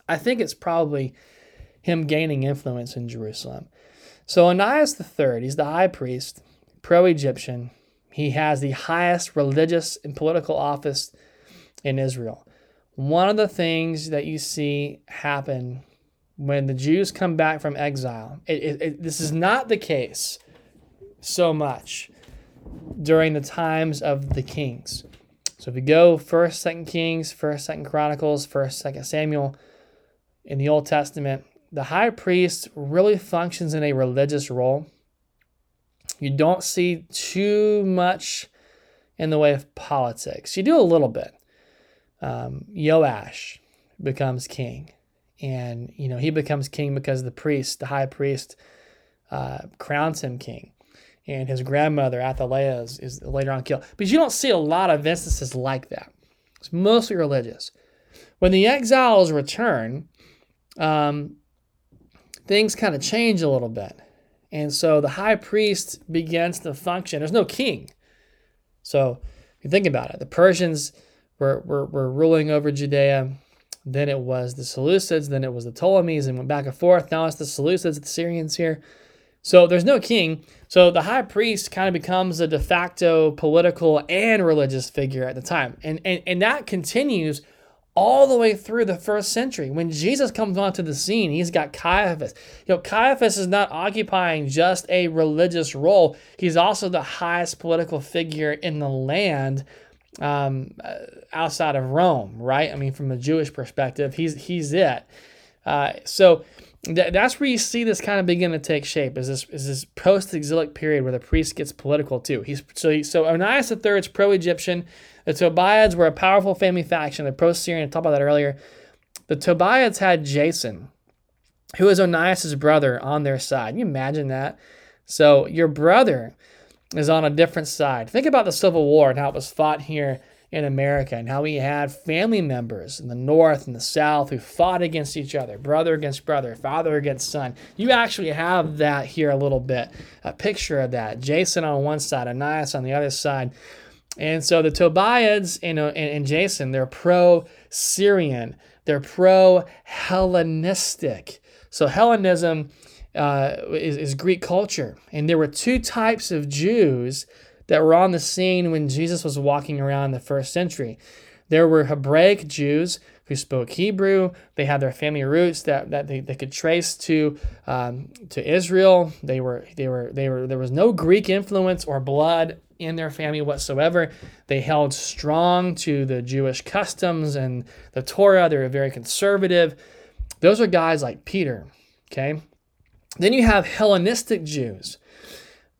I think it's probably him gaining influence in Jerusalem. So Onias III, he's the high priest, pro Egyptian. He has the highest religious and political office in Israel. One of the things that you see happen when the Jews come back from exile, it, it, it, this is not the case so much during the times of the kings. So if you go first, second Kings, first, second Chronicles, first, second Samuel in the Old Testament, the high priest really functions in a religious role. You don't see too much in the way of politics. You do a little bit. Um, Joash becomes king, and you know he becomes king because the priest, the high priest, uh, crowns him king and his grandmother Athaliah is, is later on killed. But you don't see a lot of instances like that. It's mostly religious. When the exiles return, um, things kind of change a little bit. And so the high priest begins to function. There's no king. So if you think about it, the Persians were, were, were ruling over Judea. Then it was the Seleucids. Then it was the Ptolemies and went back and forth. Now it's the Seleucids, the Syrians here. So there's no king. So the high priest kind of becomes a de facto political and religious figure at the time. And, and, and that continues all the way through the first century. When Jesus comes onto the scene, he's got Caiaphas. You know, Caiaphas is not occupying just a religious role, he's also the highest political figure in the land um, uh, outside of Rome, right? I mean, from a Jewish perspective, he's, he's it. Uh, so that's where you see this kind of begin to take shape is this is this post-exilic period where the priest gets political too. He's so he, so Onias III is pro-Egyptian. The Tobiads were a powerful family faction. The pro-Syrian. I talked about that earlier. The Tobiads had Jason, who is Onias's brother, on their side. Can you imagine that? So your brother is on a different side. Think about the Civil War and how it was fought here in America and how we had family members in the North and the South who fought against each other, brother against brother, father against son. You actually have that here a little bit, a picture of that. Jason on one side, Onias on the other side. And so the Tobiads and, and, and Jason, they're pro Syrian, they're pro Hellenistic. So Hellenism uh, is, is Greek culture. And there were two types of Jews that were on the scene when Jesus was walking around in the first century. There were Hebraic Jews who spoke Hebrew. They had their family roots that, that they, they could trace to um, to Israel. They were they were they were there was no Greek influence or blood in their family whatsoever. They held strong to the Jewish customs and the Torah. They were very conservative. Those are guys like Peter. Okay. Then you have Hellenistic Jews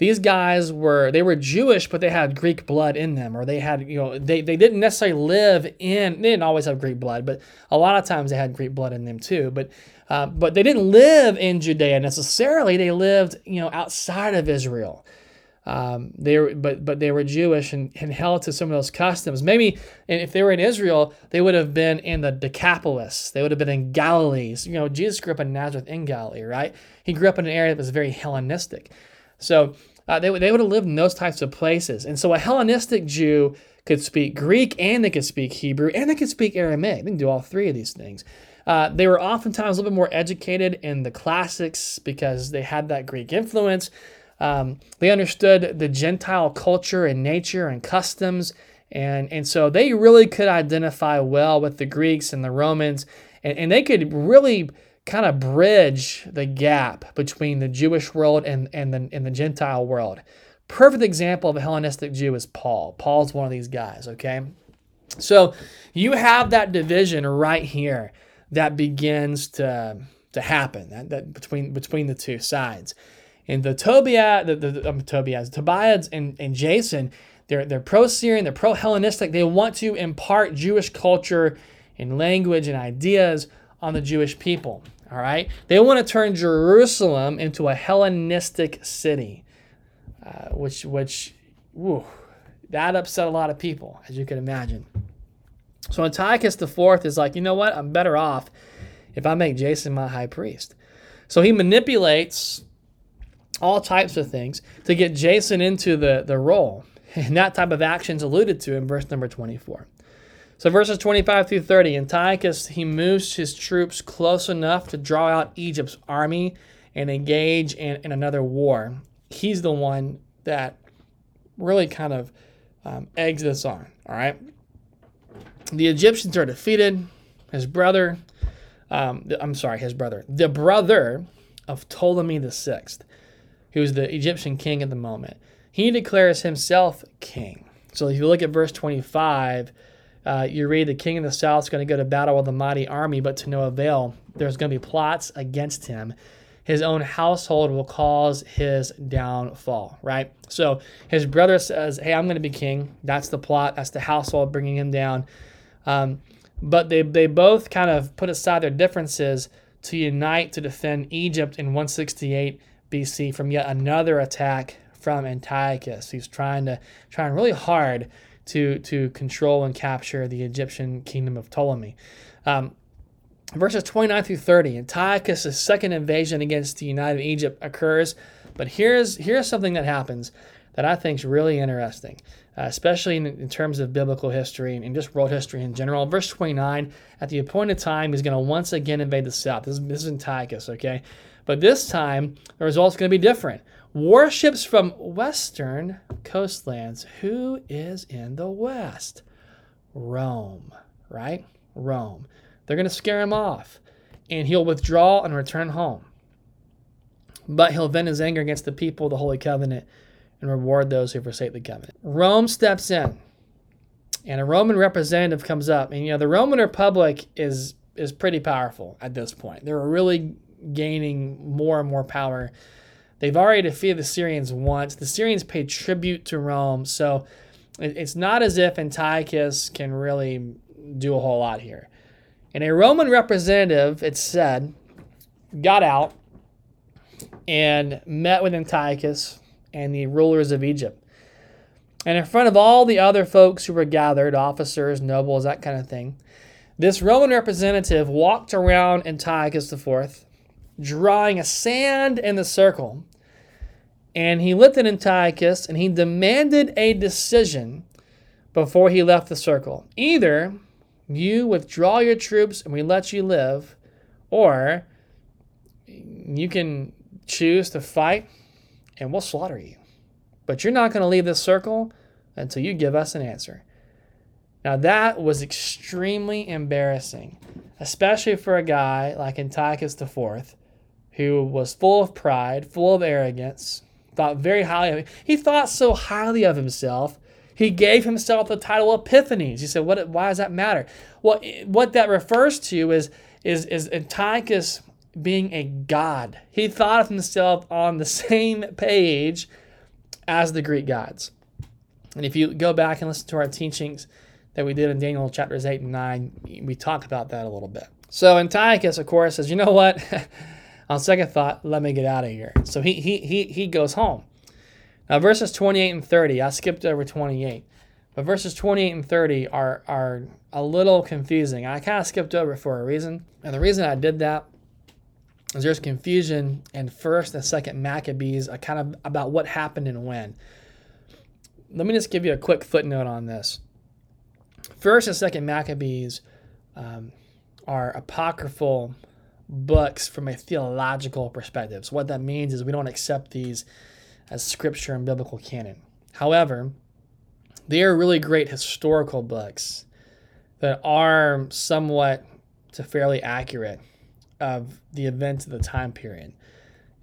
these guys were they were Jewish, but they had Greek blood in them, or they had you know they, they didn't necessarily live in they didn't always have Greek blood, but a lot of times they had Greek blood in them too. But uh, but they didn't live in Judea necessarily. They lived you know outside of Israel. Um, they were, but but they were Jewish and, and held to some of those customs. Maybe if they were in Israel, they would have been in the Decapolis. They would have been in Galilee. So, you know, Jesus grew up in Nazareth in Galilee, right? He grew up in an area that was very Hellenistic. So uh, they, they would have lived in those types of places. And so a Hellenistic Jew could speak Greek and they could speak Hebrew and they could speak Aramaic. They can do all three of these things. Uh, they were oftentimes a little bit more educated in the classics because they had that Greek influence. Um, they understood the Gentile culture and nature and customs. And, and so they really could identify well with the Greeks and the Romans. And, and they could really kind of bridge the gap between the Jewish world and, and, the, and the Gentile world. Perfect example of a Hellenistic Jew is Paul. Paul's one of these guys, okay? So you have that division right here that begins to, to happen that, that between, between the two sides. And the Tobiah, the, the um, Tobias, Tobias and, and Jason, they're, they're pro-Syrian, they're pro-Hellenistic. They want to impart Jewish culture and language and ideas on the Jewish people. All right? They want to turn Jerusalem into a Hellenistic city, uh, which, which, whew, that upset a lot of people, as you can imagine. So Antiochus IV is like, you know what? I'm better off if I make Jason my high priest. So he manipulates all types of things to get Jason into the, the role. *laughs* And that type of action is alluded to in verse number 24. So verses 25 through 30, Antiochus, he moves his troops close enough to draw out Egypt's army and engage in, in another war. He's the one that really kind of um, eggs this on, all right? The Egyptians are defeated. His brother, um, I'm sorry, his brother, the brother of Ptolemy VI, who's the Egyptian king at the moment, he declares himself king. So if you look at verse 25, uh, you read the king of the south is going to go to battle with a mighty army, but to no avail. There's going to be plots against him. His own household will cause his downfall, right? So his brother says, Hey, I'm going to be king. That's the plot. That's the household bringing him down. Um, but they, they both kind of put aside their differences to unite to defend Egypt in 168 BC from yet another attack from Antiochus. He's trying to trying really hard to, to control and capture the Egyptian kingdom of Ptolemy. Um, verses 29 through 30, Antiochus' second invasion against the United Egypt occurs. But here's, here's something that happens that I think is really interesting, uh, especially in, in, terms of biblical history and just world history in general. Verse 29, at the appointed time, he's going to once again invade the south. This, is, this is Antiochus, okay? But this time, the result's going to be different. Warships from western coastlands. Who is in the west? Rome, right? Rome. They're going to scare him off, and he'll withdraw and return home. But he'll vent his anger against the people of the Holy Covenant and reward those who forsake the covenant. Rome steps in, and a Roman representative comes up. And you know, the Roman Republic is is pretty powerful at this point. They're really gaining more and more power They've already defeated the Syrians once. The Syrians paid tribute to Rome, so it's not as if Antiochus can really do a whole lot here. And a Roman representative, it's said, got out and met with Antiochus and the rulers of Egypt. And in front of all the other folks who were gathered, officers, nobles, that kind of thing, this Roman representative walked around Antiochus IV, drawing a sand in the circle. And he looked at Antiochus and he demanded a decision before he left the circle. Either you withdraw your troops and we let you live, or you can choose to fight and we'll slaughter you. But you're not going to leave this circle until you give us an answer. Now, that was extremely embarrassing, especially for a guy like Antiochus IV, who was full of pride, full of arrogance, thought very highly of him. He thought so highly of himself. He gave himself the title Epiphanes. He said, "What? Why does that matter?" Well, what that refers to is is is Antiochus being a god. He thought of himself on the same page as the Greek gods. And if you go back and listen to our teachings that we did in Daniel chapters 8 and 9, we talk about that a little bit. So Antiochus, of course, says, you know what? *laughs* On second thought, let me get out of here. So he, he, he, he goes home. Now, verses 28 and 30, I skipped over 28, but verses 28 and 30 are, are a little confusing. I kind of skipped over for a reason. And the reason I did that is there's confusion in first and second Maccabees uh, kind of about what happened and when. Let me just give you a quick footnote on this. First and Second Maccabees um, are apocryphal books from a theological perspective. So what that means is we don't accept these as scripture and biblical canon. However, they are really great historical books that are somewhat to fairly accurate of the events of the time period.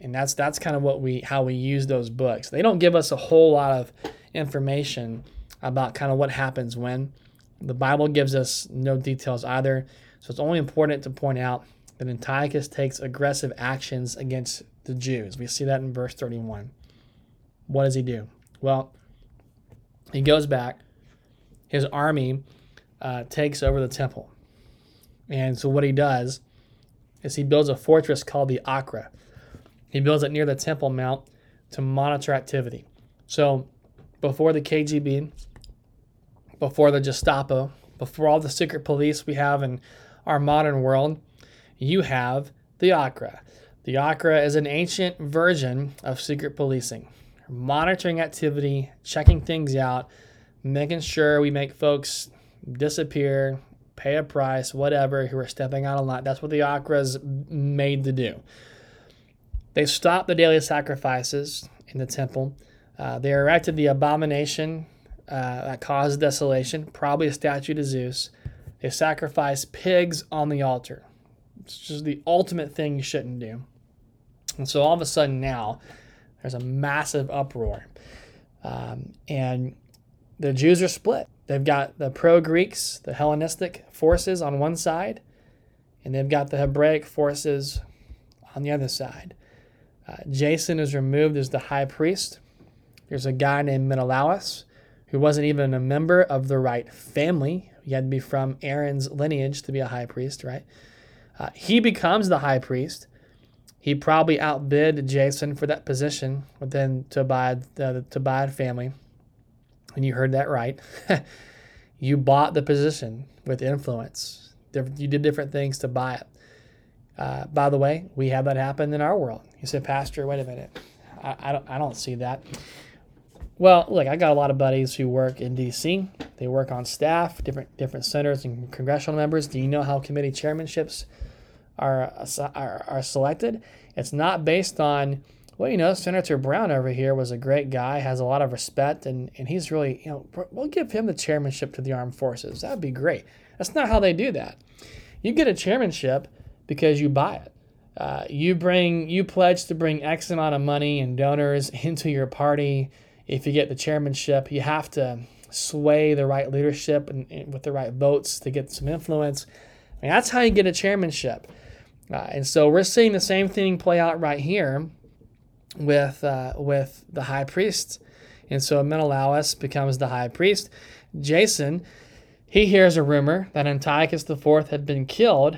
And that's that's kind of what we how we use those books. They don't give us a whole lot of information about kind of what happens when. The Bible gives us no details either, so it's only important to point out that Antiochus takes aggressive actions against the Jews. We see that in verse 31. What does he do? Well, he goes back, his army uh, takes over the temple. And so what he does is he builds a fortress called the Acra. He builds it near the Temple Mount to monitor activity. So before the KGB, before the Gestapo, before all the secret police we have in our modern world, you have the Acra. The Acra is an ancient version of secret policing, monitoring activity, checking things out, making sure we make folks disappear, pay a price, whatever, who are stepping out of line. That's what the Acra is made to do. They stopped the daily sacrifices in the temple. Uh, they erected the abomination uh, that caused desolation, probably a statue to Zeus. They sacrificed pigs on the altar. It's just the ultimate thing you shouldn't do. And so all of a sudden now, there's a massive uproar. Um, and the Jews are split. They've got the pro Greeks, the Hellenistic forces on one side, and they've got the Hebraic forces on the other side. Uh, Jason is removed as the high priest. There's a guy named Menelaus who wasn't even a member of the right family. He had to be from Aaron's lineage to be a high priest, right? Uh, he becomes the high priest. He probably outbid Jason for that position within Tobiah, the Tobiah family. And you heard that right. *laughs* you bought the position with influence. You did different things to buy it. Uh, by the way, we have that happen in our world. You said, Pastor, wait a minute. I, I, don't, I don't see that. Well, look, I got a lot of buddies who work in D.C. They work on staff, different different senators and congressional members. Do you know how committee chairmanships are, are, are selected? It's not based on, well, you know, Senator Brown over here was a great guy, has a lot of respect, and, and he's really, you know, we'll give him the chairmanship to the armed forces. That'd be great. That's not how they do that. You get a chairmanship because you buy it. Uh, you bring, you pledge to bring X amount of money and donors *laughs* into your party if you get the chairmanship, you have to sway the right leadership and, and with the right votes to get some influence. I mean, that's how you get a chairmanship. Uh, and so we're seeing the same thing play out right here with uh, with the high priest. And so Menelaus becomes the high priest. Jason, he hears a rumor that Antiochus IV had been killed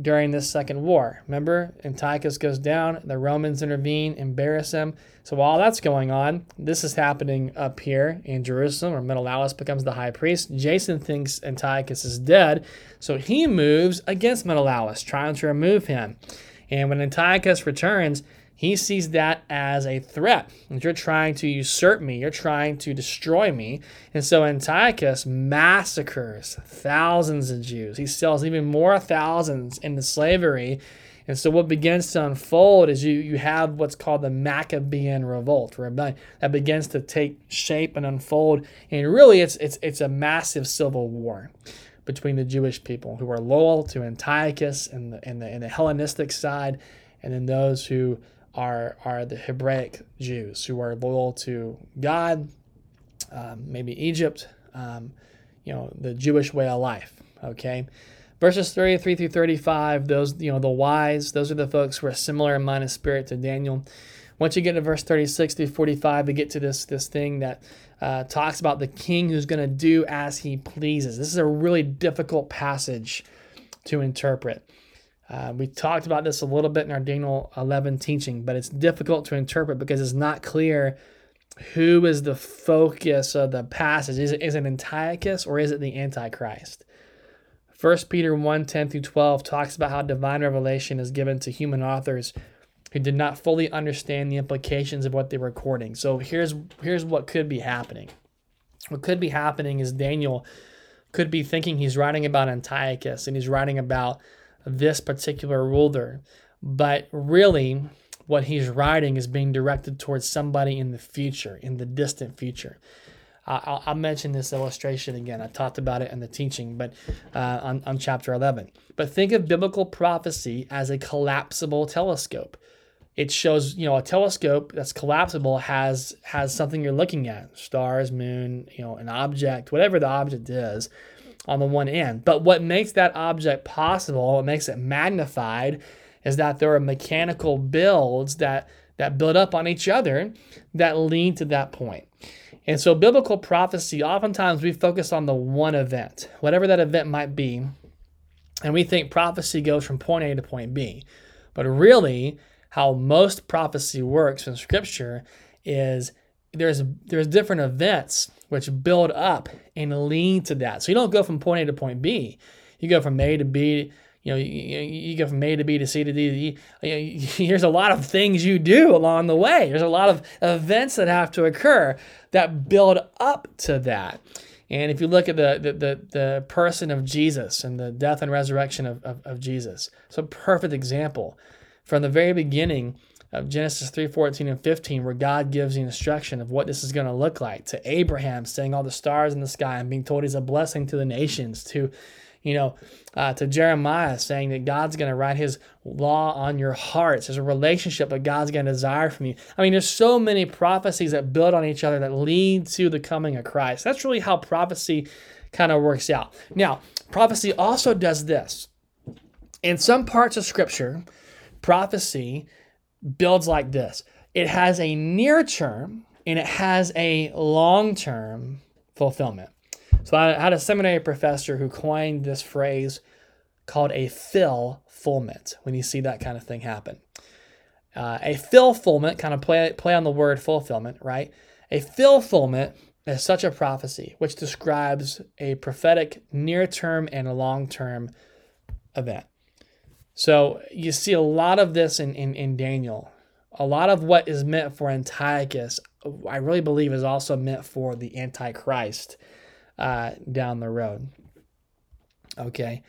during this second war. Remember, Antiochus goes down, the Romans intervene, embarrass him. So while that's going on, this is happening up here in Jerusalem, where Menelaus becomes the high priest. Jason thinks Antiochus is dead, so he moves against Menelaus, trying to remove him. And when Antiochus returns, he sees that as a threat. You're trying to usurp me, you're trying to destroy me. And so Antiochus massacres thousands of Jews. He sells even more thousands into slavery. And so what begins to unfold is you, you have what's called the Maccabean revolt, rebellion, that begins to take shape and unfold. And really it's it's it's a massive civil war between the Jewish people who are loyal to Antiochus and the, and the, and the Hellenistic side, and then those who are are the Hebraic Jews who are loyal to God, um, maybe Egypt, um, you know, the Jewish way of life. Okay, verses 33 through 35. Those you know the wise. Those are the folks who are similar in mind and spirit to Daniel. Once you get to verse 36 through 45, we get to this this thing that uh, talks about the king who's going to do as he pleases. This is a really difficult passage to interpret. Uh, we talked about this a little bit in our Daniel 11 teaching, but it's difficult to interpret because it's not clear who is the focus of the passage. Is it, is it Antiochus or is it the Antichrist? 1 Peter 1 10 through 12 talks about how divine revelation is given to human authors who did not fully understand the implications of what they were recording. So here's here's what could be happening. What could be happening is Daniel could be thinking he's writing about Antiochus and he's writing about this particular ruler. But really, what he's writing is being directed towards somebody in the future, in the distant future. I'll, I'll, mention this illustration again. I talked about it in the teaching, but uh, on, on chapter 11. But think of biblical prophecy as a collapsible telescope. It shows, you know, a telescope that's collapsible has has something you're looking at: stars, moon, you know, an object, whatever the object is on the one end. But what makes that object possible, what makes it magnified, is that there are mechanical builds that that build up on each other that lead to that point. And so biblical prophecy, oftentimes we focus on the one event, whatever that event might be, and we think prophecy goes from point A to point B. But really, how most prophecy works in scripture is there's there's different events which build up and lead to that. So you don't go from point A to point B. You go from A to B. You know, you, you go from A to B to C to D to E. There's *laughs* a lot of things you do along the way. There's a lot of events that have to occur that build up to that. And if you look at the, the, the, the person of Jesus and the death and resurrection of, of, of Jesus, it's a perfect example. From the very beginning, of Genesis 3 14 and 15, where God gives the instruction of what this is going to look like to Abraham, seeing all the stars in the sky and being told he's a blessing to the nations, to you know, uh, to Jeremiah saying that God's going to write his law on your hearts. There's a relationship that God's going to desire from you. I mean, there's so many prophecies that build on each other that lead to the coming of Christ. That's really how prophecy kind of works out. Now, prophecy also does this. In some parts of Scripture, prophecy builds like this it has a near term and it has a long term fulfillment. So I had a seminary professor who coined this phrase called a fill fulfillment when you see that kind of thing happen. Uh, a fill fulfillment, kind of play, play on the word fulfillment, right? A fulfillment is such a prophecy which describes a prophetic near term and long term event. So you see a lot of this in, in, in Daniel. A lot of what is meant for Antiochus, I really believe, is also meant for the Antichrist uh, down the road. Okay.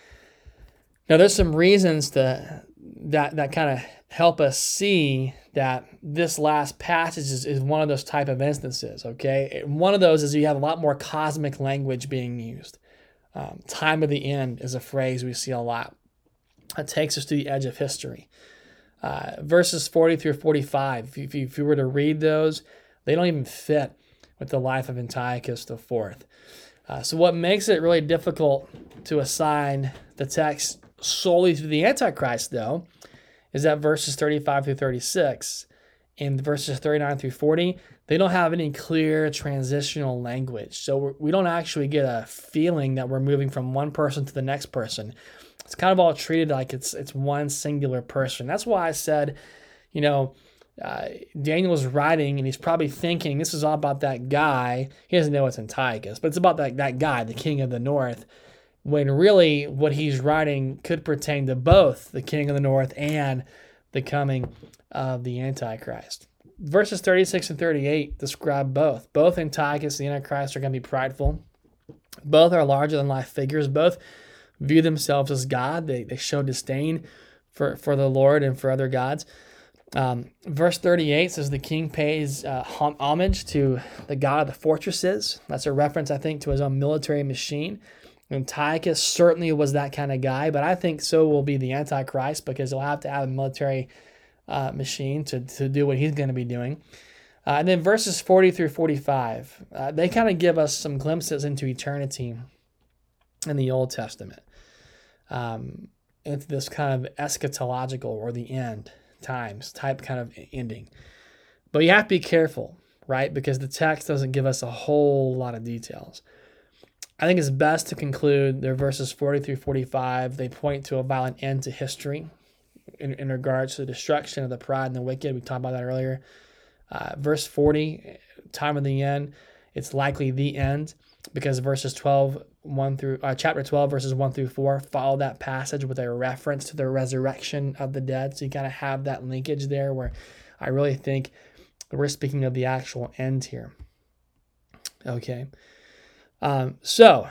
Now there's some reasons to that that kind of help us see that this last passage is, is one of those type of instances. Okay, one of those is you have a lot more cosmic language being used. Um, time of the end is a phrase we see a lot that takes us to the edge of history. Uh, verses 40 through 45, if you, if you were to read those, they don't even fit with the life of Antiochus IV. Uh, so, what makes it really difficult to assign the text solely to the Antichrist, though, is that verses 35 through 36 and verses 39 through 40, they don't have any clear transitional language. So, we don't actually get a feeling that we're moving from one person to the next person It's kind of all treated like it's it's one singular person. That's why I said, you know, uh, Daniel is writing and he's probably thinking this is all about that guy. He doesn't know it's Antiochus, but it's about that, that guy, the king of the north. When really what he's writing could pertain to both the king of the north and the coming of the Antichrist. Verses 36 and 38 describe both. Both Antiochus and the Antichrist are going to be prideful. Both are larger than life figures. Both view themselves as God. They, they show disdain for, for the Lord and for other gods. Um, verse 38 says the king pays uh, homage to the god of the fortresses. That's a reference, I think, to his own military machine. Antiochus certainly was that kind of guy, but I think so will be the Antichrist because he'll have to have a military uh, machine to, to do what he's going to be doing. Uh, and then verses 40 through 45, uh, they kind of give us some glimpses into eternity in the Old Testament, um, into this kind of eschatological or the end times type kind of ending. But you have to be careful, right? Because the text doesn't give us a whole lot of details. I think it's best to conclude their verses 40 through 45. They point to a violent end to history in, in regards to the destruction of the pride and the wicked. We talked about that earlier. Uh, verse 40, time of the end, it's likely the end because verses 12 1 through uh, chapter 12 verses 1 through 4 follow that passage with a reference to the resurrection of the dead. So you kind of have that linkage there where i really think we're speaking of the actual end here. Okay. Um, so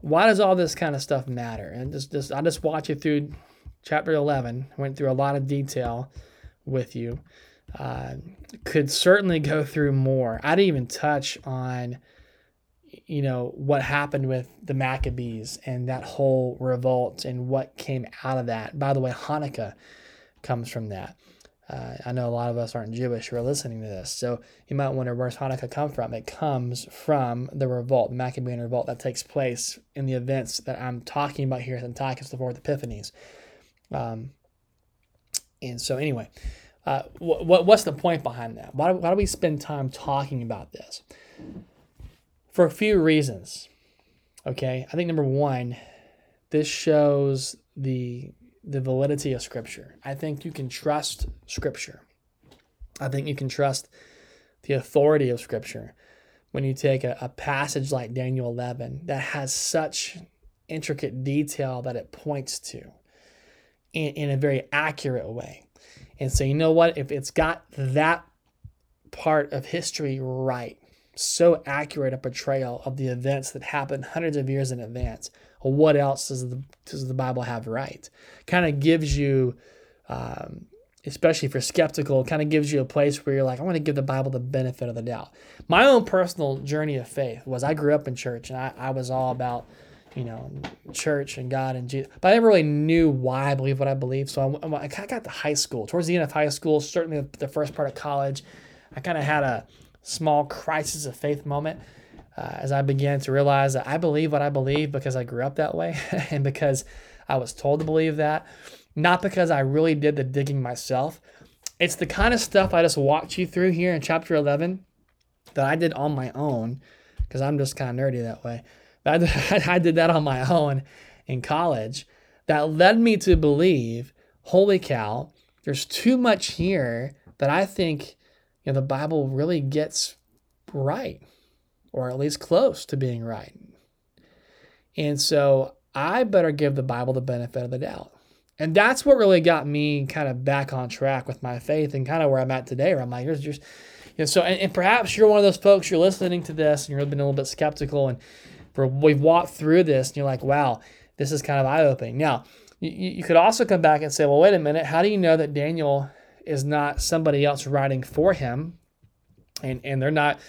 why does all this kind of stuff matter? And just, just i just watch you through chapter 11 went through a lot of detail with you. Uh, could certainly go through more. I didn't even touch on you know what happened with the Maccabees and that whole revolt and what came out of that. By the way, Hanukkah comes from that. Uh, I know a lot of us aren't Jewish who are listening to this, so you might wonder where's Hanukkah come from. It comes from the revolt, the Maccabean revolt that takes place in the events that I'm talking about here at Antiochus the Fourth Epiphanes. Um, and so, anyway, uh, what, what's the point behind that? Why why do we spend time talking about this? For a few reasons. Okay, I think number one, this shows the the validity of Scripture. I think you can trust Scripture. I think you can trust the authority of Scripture when you take a, a passage like Daniel 11 that has such intricate detail that it points to in, in a very accurate way. And so, you know what? If it's got that part of history right, so accurate a portrayal of the events that happened hundreds of years in advance. what else does the, does the Bible have right? Kind of gives you, um, especially if you're skeptical, kind of gives you a place where you're like, I want to give the Bible the benefit of the doubt. My own personal journey of faith was I grew up in church and I, I was all about, you know, church and God and Jesus, but I never really knew why I believe what I believe. So I, I got to high school, towards the end of high school, certainly the first part of college, I kind of had a small crisis of faith moment uh, as I began to realize that I believe what I believe because I grew up that way *laughs* and because I was told to believe that, not because I really did the digging myself. It's the kind of stuff I just walked you through here in chapter 11 that I did on my own because I'm just kind of nerdy that way. *laughs* I did that on my own in college that led me to believe, holy cow, there's too much here that I think you know, the Bible really gets right, or at least close to being right. And so I better give the Bible the benefit of the doubt. And that's what really got me kind of back on track with my faith and kind of where I'm at today, where I'm like, there's just, you know, so, and, and perhaps you're one of those folks, you're listening to this and you're been a little bit skeptical and we've walked through this and you're like, wow, this is kind of eye opening. Now, you, you could also come back and say, well, wait a minute, how do you know that Daniel is not somebody else writing for him, and, and they're not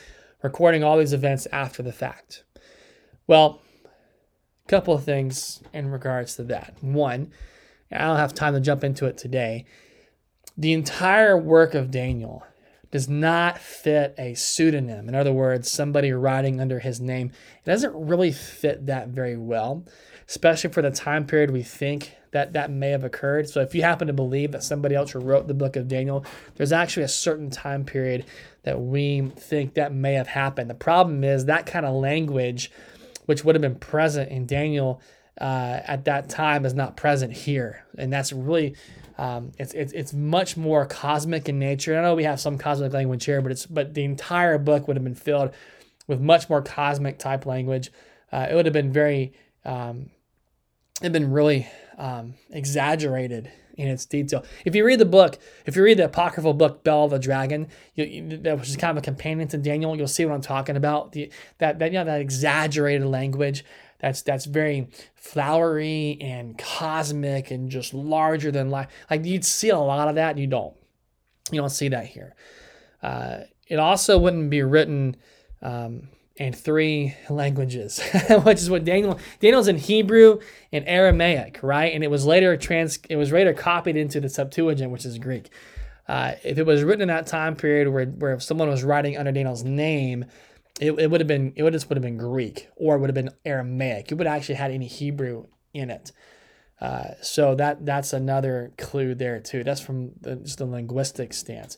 recording all these events after the fact. Well, a couple of things in regards to that. One, I don't have time to jump into it today. The entire work of Daniel does not fit a pseudonym. In other words, somebody writing under his name. It doesn't really fit that very well, especially for the time period we think that that may have occurred. So if you happen to believe that somebody else wrote the book of Daniel, there's actually a certain time period that we think that may have happened. The problem is that kind of language, which would have been present in Daniel uh, at that time is not present here, and that's really um, it's, it's it's much more cosmic in nature. I know we have some cosmic language here, but it's but the entire book would have been filled with much more cosmic type language. Uh, it would have been very um, it been really um, exaggerated in its detail. If you read the book, if you read the apocryphal book Bel the Dragon, you, you, kind of a companion to Daniel, you'll see what I'm talking about. The, that that you know, that exaggerated language that's that's very flowery and cosmic and just larger than life. Like you'd see a lot of that, and you don't. You don't see that here. Uh, it also wouldn't be written um, in three languages, *laughs* which is what Daniel Daniel's in Hebrew and Aramaic, right? And it was later trans it was later copied into the Septuagint, which is Greek. Uh, if it was written in that time period where, where someone was writing under Daniel's name, it, it would have been it would just would have been Greek or it would have been Aramaic. It would have actually had any Hebrew in it. Uh, so that that's another clue there too. That's from the, just the linguistic stance.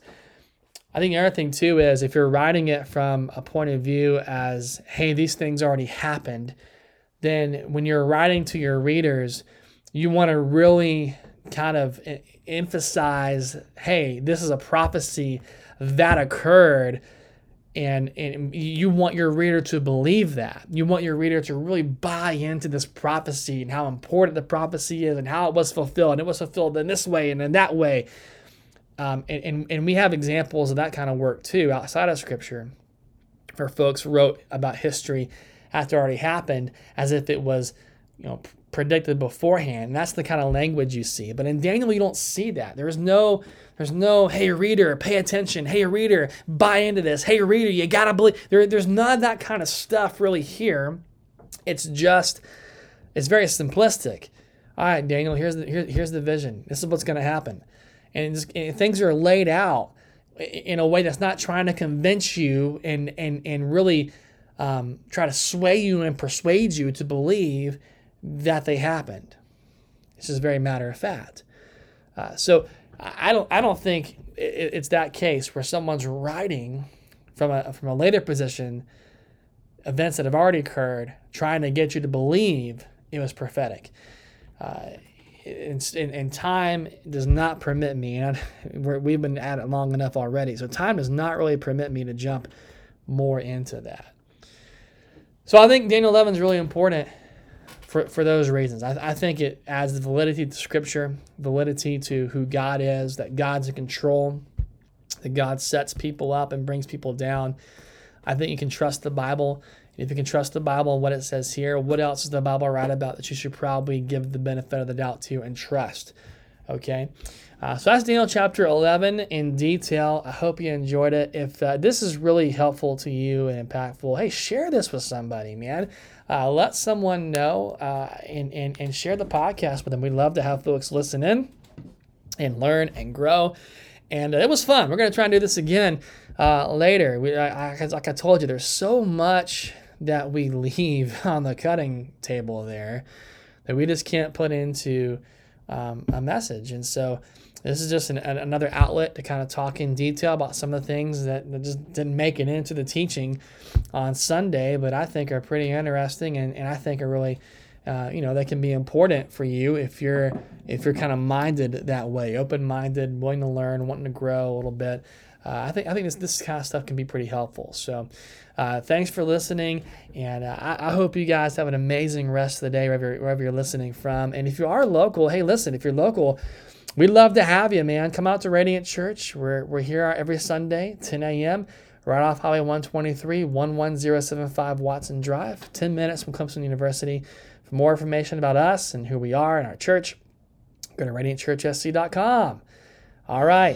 I think the other thing too is if you're writing it from a point of view as, hey, these things already happened, then when you're writing to your readers, you want to really kind of emphasize, hey, this is a prophecy that occurred. And and you want your reader to believe that. You want your reader to really buy into this prophecy and how important the prophecy is and how it was fulfilled. And it was fulfilled in this way and in that way um, and, and, and we have examples of that kind of work too outside of scripture where folks wrote about history after it already happened as if it was you know predicted beforehand and that's the kind of language you see but in daniel you don't see that there's no there's no, hey, reader, pay attention. Hey, reader, buy into this. Hey, reader, you got to believe. There, there's none of that kind of stuff really here. It's just, it's very simplistic. All right, Daniel, here's the, here, here's the vision. This is what's going to happen. And, and things are laid out in a way that's not trying to convince you and, and, and really um, try to sway you and persuade you to believe that they happened. This is very matter of fact. Uh, so I don't I don't think it's that case where someone's writing from a from a later position events that have already occurred, trying to get you to believe it was prophetic. Uh, and, time does not permit me, and we've been at it long enough already, so time does not really permit me to jump more into that. So I think Daniel 11 is really important for, for those reasons. I, I think it adds validity to Scripture, validity to who God is, that God's in control, that God sets people up and brings people down. I think you can trust the Bible. If you can trust the Bible and what it says here, what else does the Bible write about that you should probably give the benefit of the doubt to and trust? Okay. Uh, so that's Daniel chapter 11 in detail. I hope you enjoyed it. If uh, this is really helpful to you and impactful, hey, share this with somebody, man. Uh, let someone know uh, and, and, and share the podcast with them. We'd love to have folks listen in and learn and grow. And uh, it was fun. We're going to try and do this again uh, later. We, I, I, like I told you, there's so much that we leave *laughs* on the cutting table there that we just can't put into um, a message. And so, this is just an, another outlet to kind of talk in detail about some of the things that, that just didn't make it into the teaching on Sunday, but I think are pretty interesting and, and I think are really, uh, you know, they can be important for you if you're if you're kind of minded that way, open minded, willing to learn, wanting to grow a little bit. Uh, I think I think this this kind of stuff can be pretty helpful. So, uh, thanks for listening, and uh, I, I, hope you guys have an amazing rest of the day wherever wherever you're listening from. And if you are local, hey, listen, if you're local, We'd love to have you, man. Come out to Radiant Church. We're, we're here every Sunday, 10 a.m., right off Highway 123, 11075 Watson Drive, 10 minutes from Clemson University. For more information about us and who we are and our church, go to radiantchurchsc.com. All right.